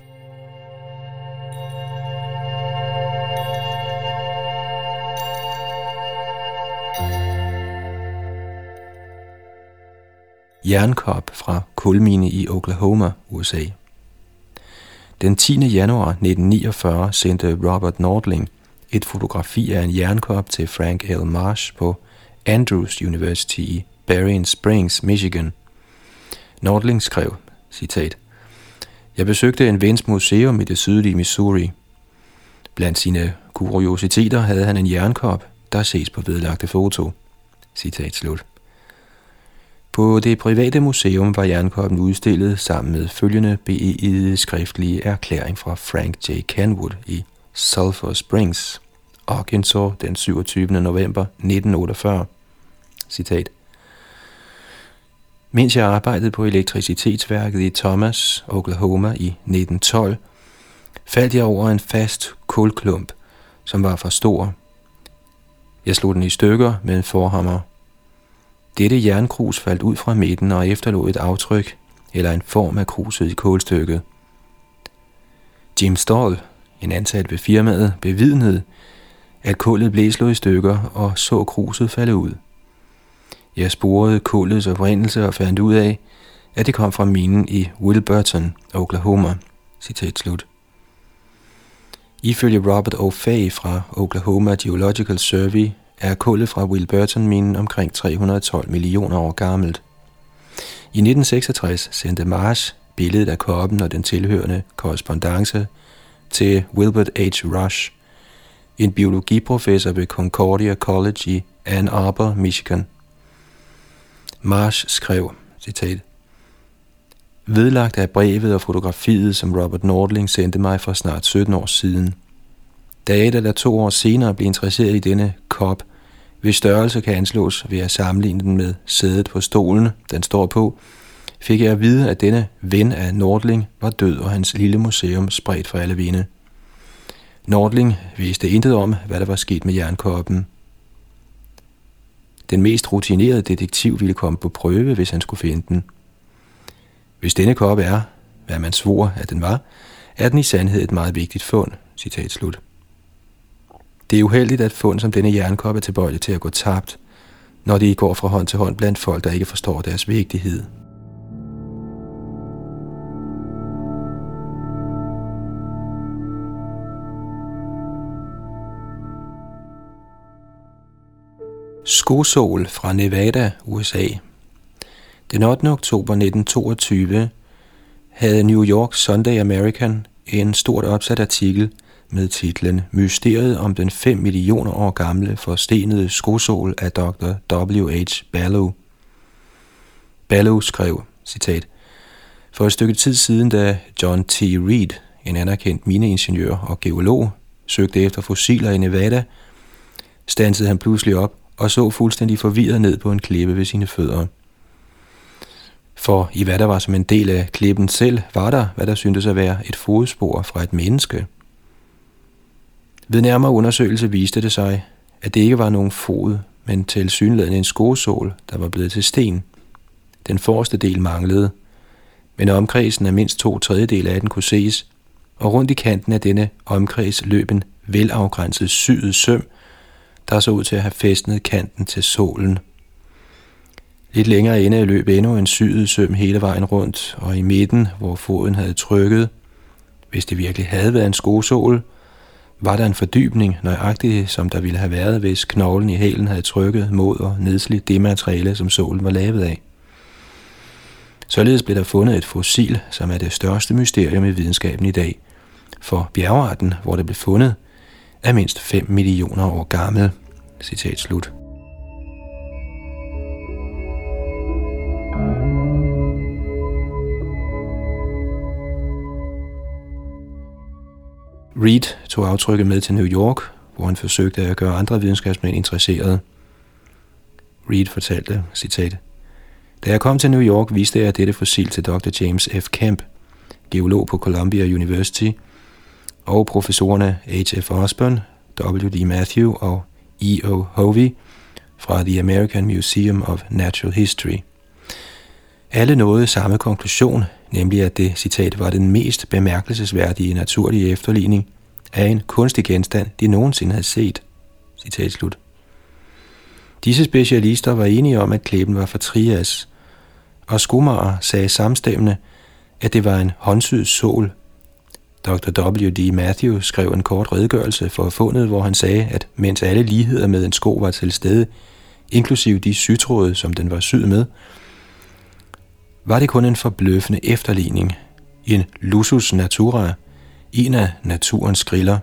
Jernkop fra kulmine i Oklahoma, USA. Den 10. januar 1949 sendte Robert Nordling et fotografi af en jernkop til Frank L. Marsh på Andrews University i Berrien Springs, Michigan. Nordling skrev, citat, Jeg besøgte en vens museum i det sydlige Missouri. Blandt sine kuriositeter havde han en jernkop, der ses på vedlagte foto. Citat slut. På det private museum var jernkoppen udstillet sammen med følgende beegede skriftlige erklæring fra Frank J. Kenwood i Sulphur Springs, Arkansas den 27. november 1948. Citat. Mens jeg arbejdede på elektricitetsværket i Thomas, Oklahoma i 1912, faldt jeg over en fast kulklump, som var for stor. Jeg slog den i stykker med en forhammer – dette jernkrus faldt ud fra midten og efterlod et aftryk, eller en form af kruset i kålstykket. Jim Stall, en ansat ved firmaet, bevidnede, at kullet blev slået i stykker og så kruset falde ud. Jeg sporede kullets oprindelse og fandt ud af, at det kom fra minen i Wilburton, Oklahoma. Citat slut. Ifølge Robert O'Fay fra Oklahoma Geological Survey er kullet fra Wilburton-minen omkring 312 millioner år gammelt. I 1966 sendte Mars billedet af koppen og den tilhørende korrespondence til Wilbert H. Rush, en biologiprofessor ved Concordia College i Ann Arbor, Michigan. Marsh skrev, citat, Vedlagt af brevet og fotografiet, som Robert Nordling sendte mig for snart 17 år siden – da et eller to år senere blev interesseret i denne kop, hvis størrelse kan anslås ved at sammenligne den med sædet på stolen, den står på, fik jeg at vide, at denne ven af Nordling var død, og hans lille museum spredt for alle vinde. Nordling vidste intet om, hvad der var sket med jernkoppen. Den mest rutinerede detektiv ville komme på prøve, hvis han skulle finde den. Hvis denne kop er, hvad man svor, at den var, er den i sandhed et meget vigtigt fund. Citat slut. Det er uheldigt, at fund som denne jernkop er tilbøjelig til at gå tabt, når de går fra hånd til hånd blandt folk, der ikke forstår deres vigtighed. Skosol fra Nevada, USA. Den 8. oktober 1922 havde New York Sunday American en stort opsat artikel – med titlen Mysteriet om den 5 millioner år gamle forstenede skosål af Dr. W.H. Ballow. Ballow skrev, citat, For et stykke tid siden, da John T. Reed, en anerkendt mineingeniør og geolog, søgte efter fossiler i Nevada, stansede han pludselig op og så fuldstændig forvirret ned på en klippe ved sine fødder. For i hvad der var som en del af klippen selv, var der, hvad der syntes at være et fodspor fra et menneske – ved nærmere undersøgelse viste det sig, at det ikke var nogen fod, men til synlædende en skosål, der var blevet til sten. Den forreste del manglede, men omkredsen af mindst to tredjedele af den kunne ses, og rundt i kanten af denne omkreds løb en velafgrænset syet søm, der så ud til at have fæstnet kanten til sålen. Lidt længere inde løb endnu en syet søm hele vejen rundt, og i midten, hvor foden havde trykket, hvis det virkelig havde været en skosål, var der en fordybning, nøjagtig som der ville have været, hvis knoglen i hælen havde trykket mod og nedslidt det materiale, som solen var lavet af. Således blev der fundet et fossil, som er det største mysterium i videnskaben i dag. For bjergarten, hvor det blev fundet, er mindst 5 millioner år gammel. Citat slut. Reed tog aftrykket med til New York, hvor han forsøgte at gøre andre videnskabsmænd interesserede. Reed fortalte, citat, Da jeg kom til New York, viste jeg dette fossil til Dr. James F. Kemp, geolog på Columbia University, og professorerne H.F. Osborne, W.D. Matthew og E.O. Hovey fra The American Museum of Natural History. Alle nåede samme konklusion, nemlig at det, citat, var den mest bemærkelsesværdige naturlige efterligning af en kunstig genstand, de nogensinde havde set. Citat slut. Disse specialister var enige om, at klæben var fra Trias, og Skumager sagde samstemmende, at det var en håndsyd sol. Dr. W.D. Matthew skrev en kort redegørelse for fundet, hvor han sagde, at mens alle ligheder med en sko var til stede, inklusive de sytråde, som den var syet med, var det kun en forbløffende efterligning, en lusus natura, en af naturens griller.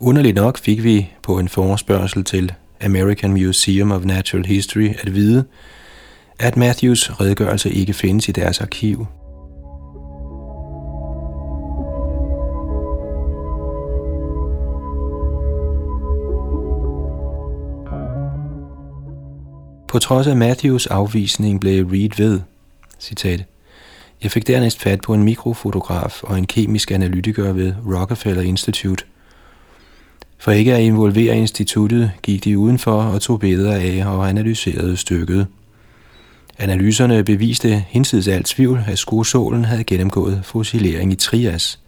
Underligt nok fik vi på en forespørgsel til American Museum of Natural History at vide, at Matthews redegørelse ikke findes i deres arkiv. På trods af Matthews afvisning blev Reed ved, Citat. Jeg fik dernæst fat på en mikrofotograf og en kemisk analytiker ved Rockefeller Institute. For ikke at involvere instituttet, gik de udenfor og tog billeder af og analyserede stykket. Analyserne beviste hinsides alt tvivl, at skosålen havde gennemgået fossilering i Trias.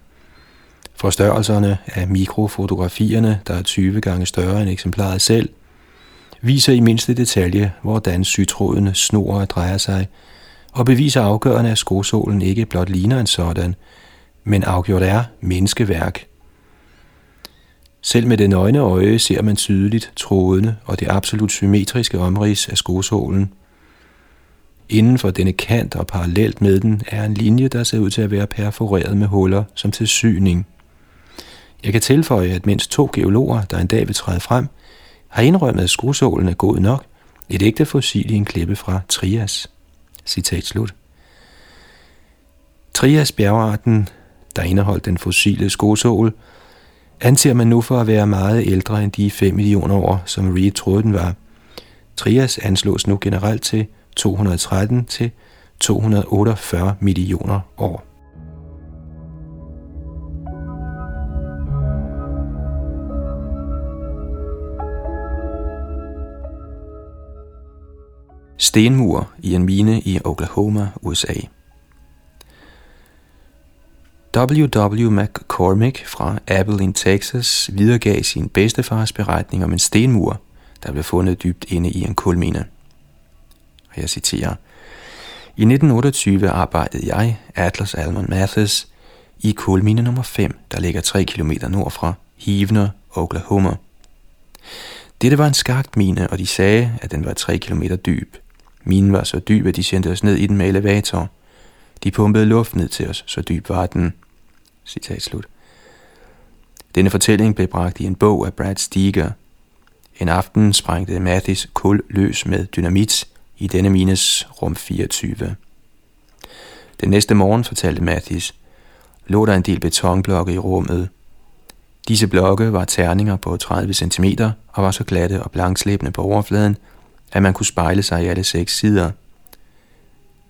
Forstørrelserne af mikrofotografierne, der er 20 gange større end eksemplaret selv, viser i mindste detalje, hvordan sytrådene snor og drejer sig, og beviser afgørende, at skosålen ikke blot ligner en sådan, men afgjort er menneskeværk. Selv med det nøgne øje ser man tydeligt trådene og det absolut symmetriske omrids af skosålen. Inden for denne kant og parallelt med den er en linje, der ser ud til at være perforeret med huller som til syning. Jeg kan tilføje, at mindst to geologer, der en dag vil træde frem, har indrømmet, at skosålen er god nok, et ægte fossil i en klippe fra Trias. Citat slut. Trias bjergarten, der indeholdt den fossile skosål, anser man nu for at være meget ældre end de 5 millioner år, som Reed troede den var. Trias anslås nu generelt til 213 til 248 millioner år. Stenmur i en mine i Oklahoma, USA. W.W. McCormick fra Abilene, Texas, videregav sin bedstefars beretning om en stenmur, der blev fundet dybt inde i en kulmine. Og jeg citerer, i 1928 arbejdede jeg, Atlas Alman Mathis, i kulmine nummer 5, der ligger 3 km nord fra Hivner, Oklahoma. Dette var en skagt mine, og de sagde, at den var 3 km dyb. Minen var så dyb, at de sendte os ned i den med elevator. De pumpede luft ned til os, så dyb var den. Citat slut. Denne fortælling blev bragt i en bog af Brad Steger. En aften sprængte Mathis kul løs med dynamit i denne mines rum 24. Den næste morgen, fortalte Mathis, lå der en del betonblokke i rummet. Disse blokke var terninger på 30 cm og var så glatte og blankslæbende på overfladen, at man kunne spejle sig i alle seks sider.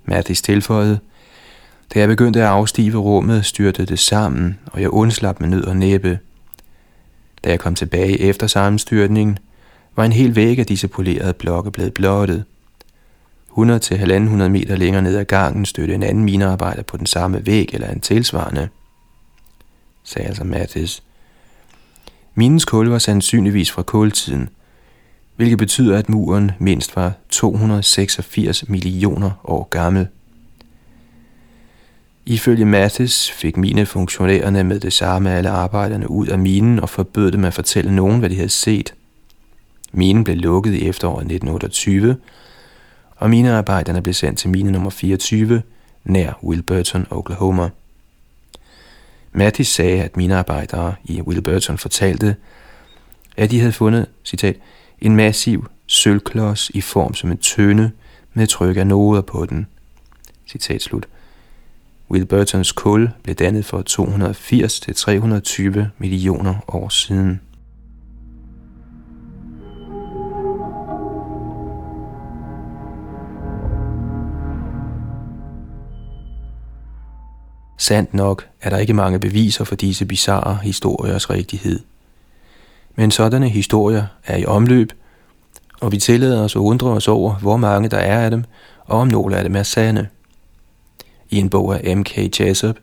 Mathis tilføjede, da jeg begyndte at afstive rummet, styrtede det sammen, og jeg undslap med nød og næppe. Da jeg kom tilbage efter sammenstyrtningen, var en hel væg af disse polerede blokke blevet blottet. 100 til 1.500 meter længere ned ad gangen stødte en anden minearbejder på den samme væg eller en tilsvarende, sagde altså Mathis. Minens kul var sandsynligvis fra kultiden, hvilket betyder, at muren mindst var 286 millioner år gammel. Ifølge Mathis fik minefunktionærerne med det samme alle arbejderne ud af minen og forbød dem at fortælle nogen, hvad de havde set. Minen blev lukket i efteråret 1928, og minearbejderne blev sendt til mine nummer 24 nær Wilburton, Oklahoma. Mattis sagde, at minearbejdere i Wilburton fortalte, at de havde fundet, citat, en massiv sølvklods i form som en tønde med tryk af noder på den. Citat slut. Wilburtons kul blev dannet for 280-320 millioner år siden. Sandt nok er der ikke mange beviser for disse bizarre historiers rigtighed. Men sådanne historier er i omløb, og vi tillader os at undre os over, hvor mange der er af dem, og om nogle af dem er sande. I en bog af M.K. Jessup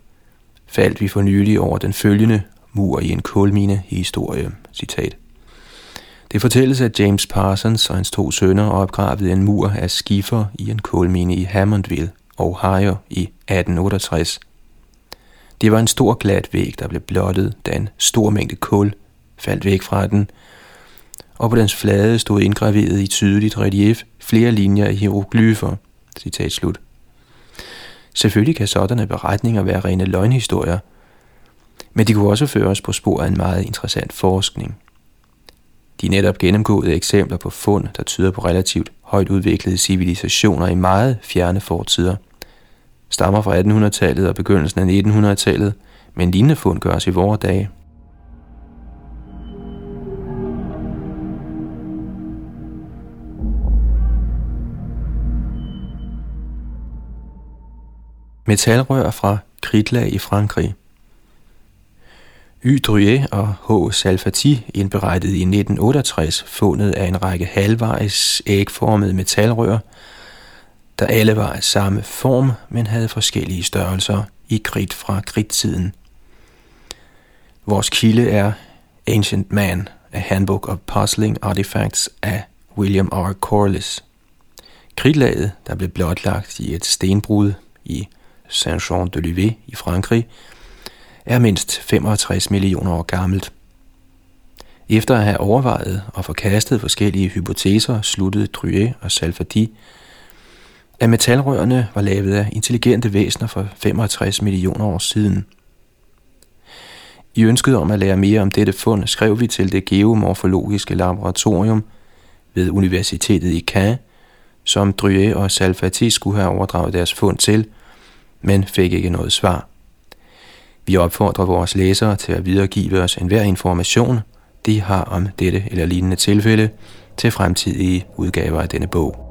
faldt vi for nylig over den følgende mur i en kulmine historie. Citat. Det fortælles, at James Parsons og hans to sønner opgravede en mur af skifer i en kulmine i Hammondville, Ohio i 1868. Det var en stor glat væg, der blev blottet, da en stor mængde kul faldt væk fra den, og på dens flade stod indgraveret i tydeligt relief flere linjer i hieroglyfer. Citat slut. Selvfølgelig kan sådanne beretninger være rene løgnhistorier, men de kunne også føres på spor af en meget interessant forskning. De netop gennemgåede eksempler på fund, der tyder på relativt højt udviklede civilisationer i meget fjerne fortider, stammer fra 1800-tallet og begyndelsen af 1900-tallet, men lignende fund gøres i vore dage. Metalrør fra kridtlag i Frankrig. Y. Druyet og H. Salfati indberettede i 1968 fundet af en række halvvejs ægformede metalrør, der alle var af samme form, men havde forskellige størrelser i kridt fra kridttiden. Vores kilde er Ancient Man, A Handbook of Puzzling Artifacts af William R. Corliss. Kridlaget, der blev blotlagt i et stenbrud i Saint-Jean-de-Luvée i Frankrig, er mindst 65 millioner år gammelt. Efter at have overvejet og forkastet forskellige hypoteser, sluttede Druyet og Salfati, at metalrørene var lavet af intelligente væsener for 65 millioner år siden. I ønsket om at lære mere om dette fund, skrev vi til det geomorfologiske laboratorium ved Universitetet i Caen, som Druyet og Salfati skulle have overdraget deres fund til – men fik ikke noget svar. Vi opfordrer vores læsere til at videregive os enhver information, de har om dette eller lignende tilfælde, til fremtidige udgaver af denne bog.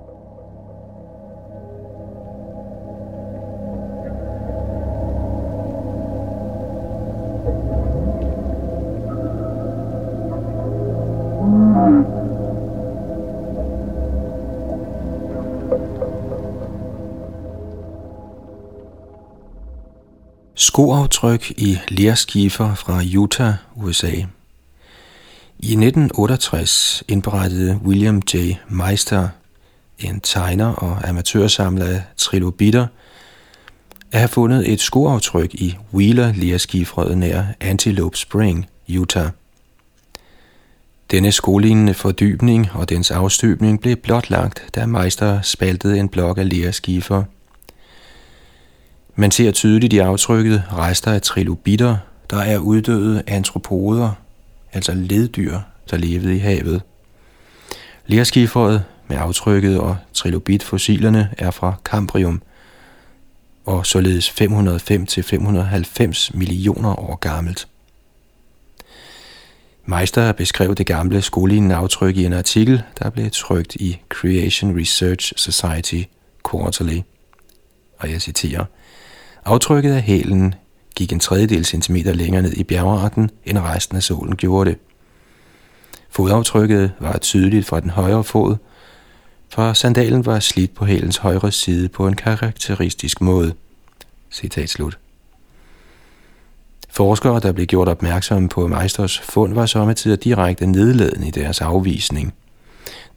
Skoaftryk i lerskifer fra Utah, USA. I 1968 indberettede William J. Meister, en tegner og amatørsamler af trilobitter, at have fundet et skoaftryk i Wheeler lerskifrødet nær Antelope Spring, Utah. Denne skolignende fordybning og dens afstøbning blev blotlagt, da Meister spaltede en blok af lerskifer – man ser tydeligt i aftrykket rester af trilobitter, der er uddøde antropoder, altså leddyr, der levede i havet. Lerskifferet med aftrykket og trilobitfossilerne er fra Cambrium, og således 505-590 millioner år gammelt. Meister beskrev det gamle skolignende aftryk i en artikel, der blev trykt i Creation Research Society Quarterly. Og jeg citerer, Aftrykket af hælen gik en tredjedel centimeter længere ned i bjergarten, end resten af solen gjorde det. Fodaftrykket var tydeligt fra den højre fod, for sandalen var slidt på hælens højre side på en karakteristisk måde. Citat slut. Forskere, der blev gjort opmærksomme på Meisters fund, var samtidig direkte nedladende i deres afvisning.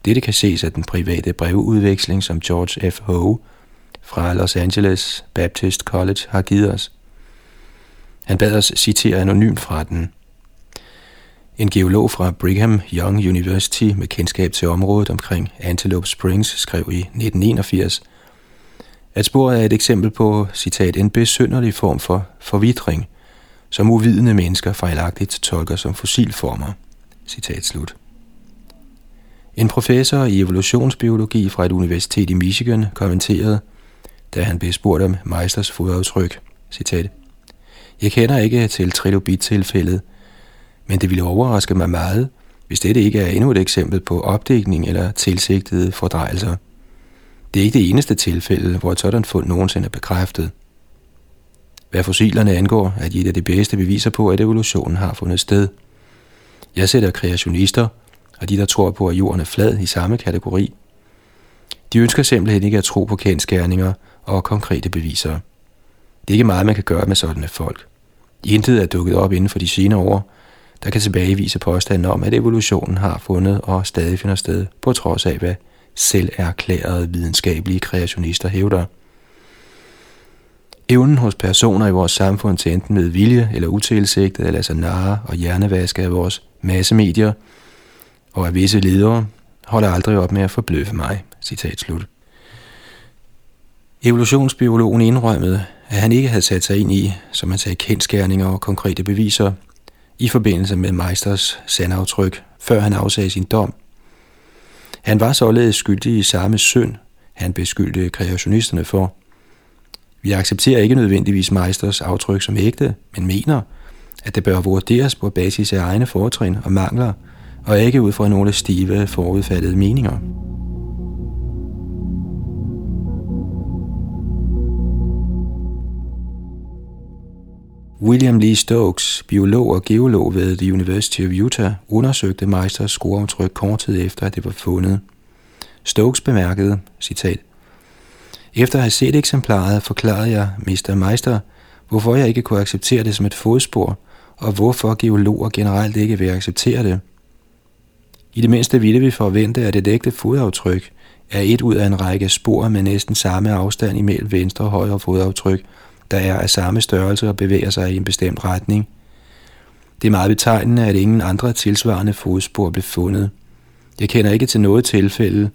Dette kan ses af den private brevudveksling, som George F. Howe fra Los Angeles Baptist College har givet os. Han bad os citere anonymt fra den. En geolog fra Brigham Young University med kendskab til området omkring Antelope Springs skrev i 1981, at sporet er et eksempel på, citat, en besynderlig form for forvidring, som uvidende mennesker fejlagtigt tolker som fossilformer. Citat slut. En professor i evolutionsbiologi fra et universitet i Michigan kommenterede, da han blev spurgt om Meisters fodaftryk, citat, Jeg kender ikke til trilobit-tilfældet, men det ville overraske mig meget, hvis dette ikke er endnu et eksempel på opdækning eller tilsigtede fordrejelser. Det er ikke det eneste tilfælde, hvor et sådan fund nogensinde er bekræftet. Hvad fossilerne angår, er de et af de bedste beviser på, at evolutionen har fundet sted. Jeg sætter kreationister og de, der tror på, at jorden er flad, i samme kategori. De ønsker simpelthen ikke at tro på kendskærninger og konkrete beviser. Det er ikke meget, man kan gøre med sådanne folk. Intet er dukket op inden for de senere år, der kan tilbagevise påstanden om, at evolutionen har fundet og stadig finder sted, på trods af, hvad selv erklærede videnskabelige kreationister hævder. Evnen hos personer i vores samfund til enten med vilje eller utilsigtet at lade sig narre og hjernevaske af vores massemedier og af visse ledere, holder aldrig op med at forbløffe mig. Citat slut. Evolutionsbiologen indrømmede, at han ikke havde sat sig ind i, som man sagde, kendskærninger og konkrete beviser i forbindelse med Meisters sandaftryk, før han afsagde sin dom. Han var således skyldig i samme synd, han beskyldte kreationisterne for. Vi accepterer ikke nødvendigvis Meisters aftryk som ægte, men mener, at det bør vurderes på basis af egne fortrin og mangler, og ikke ud fra nogle stive forudfattede meninger. William Lee Stokes, biolog og geolog ved The University of Utah, undersøgte Meisters skoaftryk kort tid efter, at det var fundet. Stokes bemærkede, citat, Efter at have set eksemplaret, forklarede jeg Mr. Meister, hvorfor jeg ikke kunne acceptere det som et fodspor, og hvorfor geologer generelt ikke vil acceptere det. I det mindste ville vi forvente, at et ægte fodaftryk er et ud af en række spor med næsten samme afstand imellem venstre og højre fodaftryk – der er af samme størrelse og bevæger sig i en bestemt retning. Det er meget betegnende, at ingen andre tilsvarende fodspor blev fundet. Jeg kender ikke til noget tilfælde,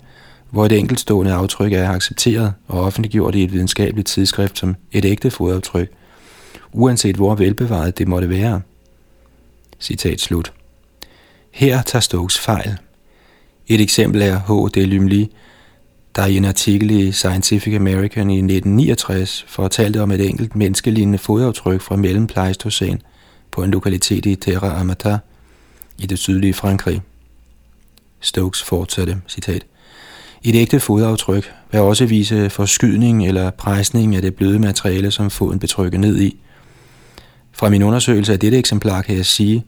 hvor et enkeltstående aftryk er accepteret og offentliggjort i et videnskabeligt tidsskrift som et ægte fodaftryk, uanset hvor velbevaret det måtte være. Citat slut. Her tager Stokes fejl. Et eksempel er H. de Lumley, der i en artikel i Scientific American i 1969 fortalte om et enkelt menneskelignende fodaftryk fra mellempleistocæn på en lokalitet i Terra Amata i det sydlige Frankrig. Stokes fortsatte, citat, Et ægte fodaftryk vil også vise forskydning eller presning af det bløde materiale, som foden betrykker ned i. Fra min undersøgelse af dette eksemplar kan jeg sige,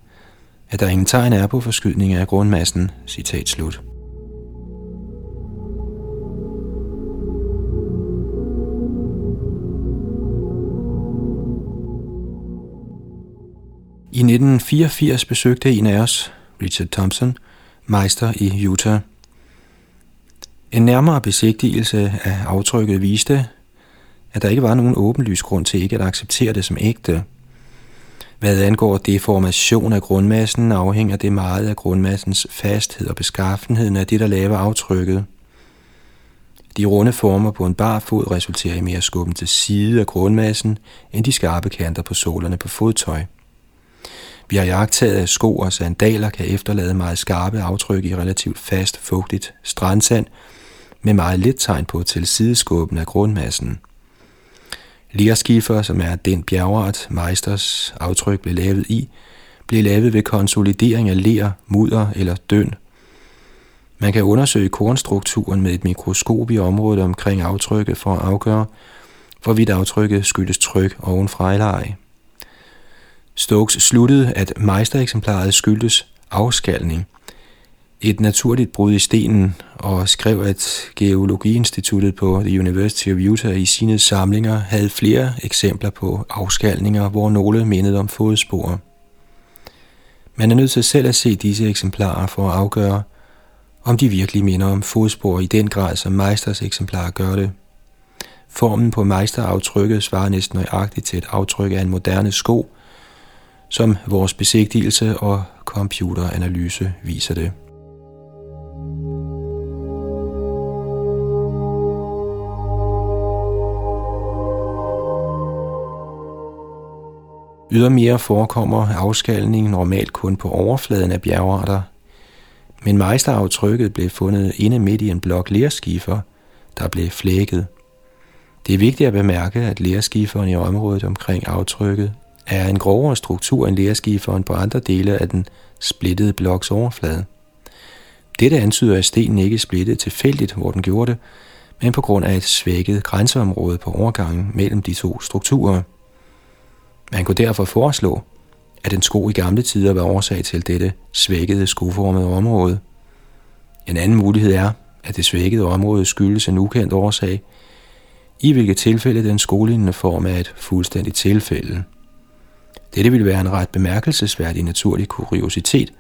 at der ingen tegn er på forskydning af grundmassen, citat slut. I 1984 besøgte en af os, Richard Thompson, meister i Utah. En nærmere besigtigelse af aftrykket viste, at der ikke var nogen åbenlys grund til ikke at acceptere det som ægte. Hvad angår deformation af grundmassen, afhænger det meget af grundmassens fasthed og beskaffenheden af det, der laver aftrykket. De runde former på en bar fod resulterer i mere skubben til side af grundmassen, end de skarpe kanter på sålerne på fodtøj. Vi har jagtet, at sko og sandaler kan efterlade meget skarpe aftryk i relativt fast, fugtigt strandsand, med meget lidt tegn på til sideskåben af grundmassen. Lierskifer, som er den bjergart, Meisters aftryk blev lavet i, blev lavet ved konsolidering af ler, mudder eller døn. Man kan undersøge kornstrukturen med et mikroskop i området omkring aftrykket for at afgøre, hvorvidt aftrykket skyldes tryk ovenfra eller ej. Stokes sluttede, at meistereksemplaret skyldtes afskalning, et naturligt brud i stenen, og skrev, at Geologiinstituttet på The University of Utah i sine samlinger havde flere eksempler på afskalninger, hvor nogle mindede om fodspor. Man er nødt til selv at se disse eksemplarer for at afgøre, om de virkelig minder om fodspor i den grad, som Meisters eksemplarer gør det. Formen på meisteraftrykket svarer næsten nøjagtigt til et aftryk af en moderne sko, som vores besigtigelse og computeranalyse viser det. Ydermere forekommer afskalningen normalt kun på overfladen af bjergarter, men mejsteraftrykket blev fundet inde midt i en blok lerskifer, der blev flækket. Det er vigtigt at bemærke, at lerskiferen i området omkring aftrykket er en grovere struktur end lerskiferen på andre dele af den splittede bloks overflade. Dette antyder, at stenen ikke splittede tilfældigt, hvor den gjorde det, men på grund af et svækket grænseområde på overgangen mellem de to strukturer. Man kunne derfor foreslå, at en sko i gamle tider var årsag til dette svækkede skoformede område. En anden mulighed er, at det svækkede område skyldes en ukendt årsag, i hvilket tilfælde den skolignende form er et fuldstændigt tilfælde. Dette ville være en ret bemærkelsesværdig naturlig kuriositet,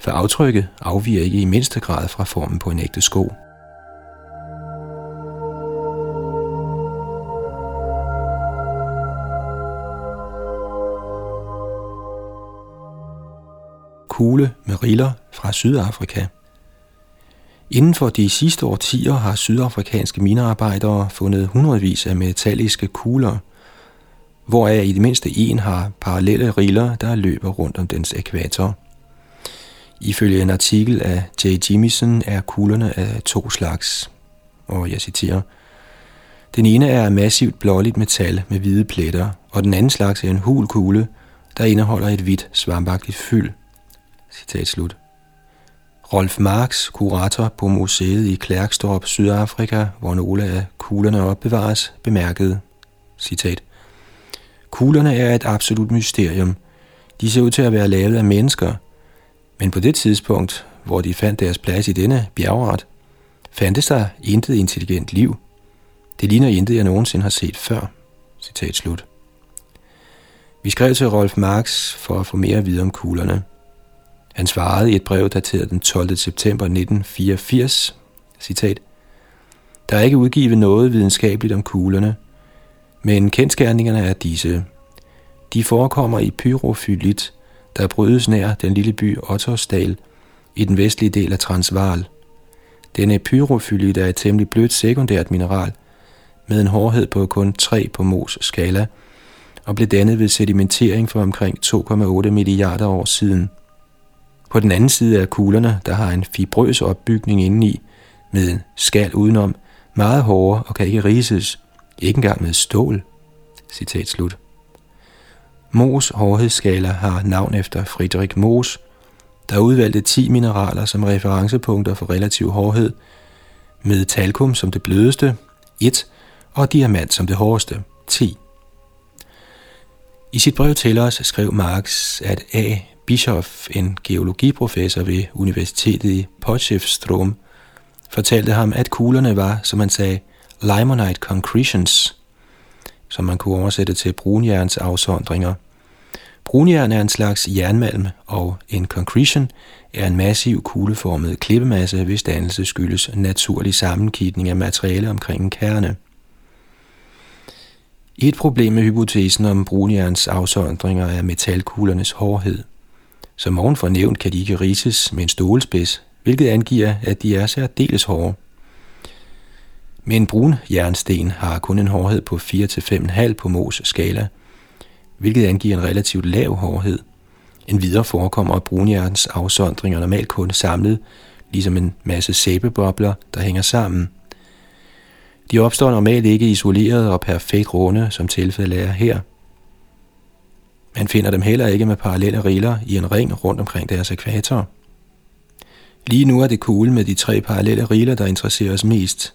for aftrykket afviger ikke i mindste grad fra formen på en ægte sko. Kugle med riller fra Sydafrika – Inden for de sidste årtier har sydafrikanske minearbejdere fundet hundredvis af metalliske kugler, hvoraf i det mindste en har parallelle riller, der løber rundt om dens ækvator. Ifølge en artikel af J. Jimison er kuglerne af to slags, og jeg citerer, Den ene er massivt blåligt metal med hvide pletter, og den anden slags er en hul kugle, der indeholder et hvidt svampagtigt fyld. Citat slut. Rolf Marx, kurator på museet i Klerkstorp, Sydafrika, hvor nogle af kuglerne opbevares, bemærkede, citat, Kuglerne er et absolut mysterium. De ser ud til at være lavet af mennesker, men på det tidspunkt, hvor de fandt deres plads i denne bjergart, fandtes der intet intelligent liv. Det ligner intet, jeg nogensinde har set før. Citat slut. Vi skrev til Rolf Marx for at få mere at vide om kuglerne. Han svarede i et brev dateret den 12. september 1984, citat, Der er ikke udgivet noget videnskabeligt om kuglerne, men kendskærningerne er disse. De forekommer i pyrofylit, der brydes nær den lille by Ottersdal i den vestlige del af Transvaal. Denne pyrofylit er et temmelig blødt sekundært mineral, med en hårdhed på kun 3 på Mohs skala, og blev dannet ved sedimentering for omkring 2,8 milliarder år siden – på den anden side af kuglerne, der har en fibrøs opbygning indeni, med en skal udenom, meget hårdere og kan ikke rises, ikke engang med stål. Citat slut. Mos hårdhedsskala har navn efter Friedrich Mos, der udvalgte 10 mineraler som referencepunkter for relativ hårdhed, med talkum som det blødeste, 1, og diamant som det hårdeste, 10. I sit brev til os skrev Marx, at A Bischoff, en geologiprofessor ved Universitetet i Potchefstroom, fortalte ham, at kuglerne var, som man sagde, limonite concretions, som man kunne oversætte til brunjerns afsondringer. Brunjern er en slags jernmalm, og en concretion er en massiv kugleformet klippemasse, hvis dannelse skyldes naturlig sammenkitning af materiale omkring en kerne. Et problem med hypotesen om brunjerns afsondringer er metalkuglernes hårdhed. Som ovenfor nævnt kan de ikke rises med en stålspids, hvilket angiver, at de er særdeles hårde. Men brun jernsten har kun en hårdhed på 4-5,5 på Mohs skala, hvilket angiver en relativt lav hårdhed. En videre forekommer brunjerns afsondringer normalt kun samlet, ligesom en masse sæbebobler, der hænger sammen. De opstår normalt ikke isoleret og perfekt runde, som tilfældet er her – man finder dem heller ikke med parallelle riller i en ring rundt omkring deres ekvator. Lige nu er det kuglen med de tre parallelle riller, der interesserer os mest.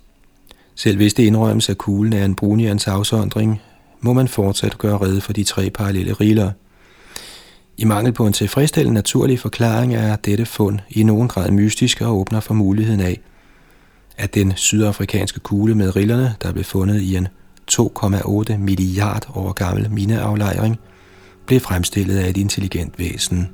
Selv hvis det indrømmes, at kuglen er en brunjerns afsondring, må man fortsat gøre rede for de tre parallelle riller. I mangel på en tilfredsstillende naturlig forklaring er dette fund i nogen grad mystisk og åbner for muligheden af, at den sydafrikanske kugle med rillerne, der blev fundet i en 2,8 milliard år gammel mineaflejring – blev fremstillet af et intelligent væsen.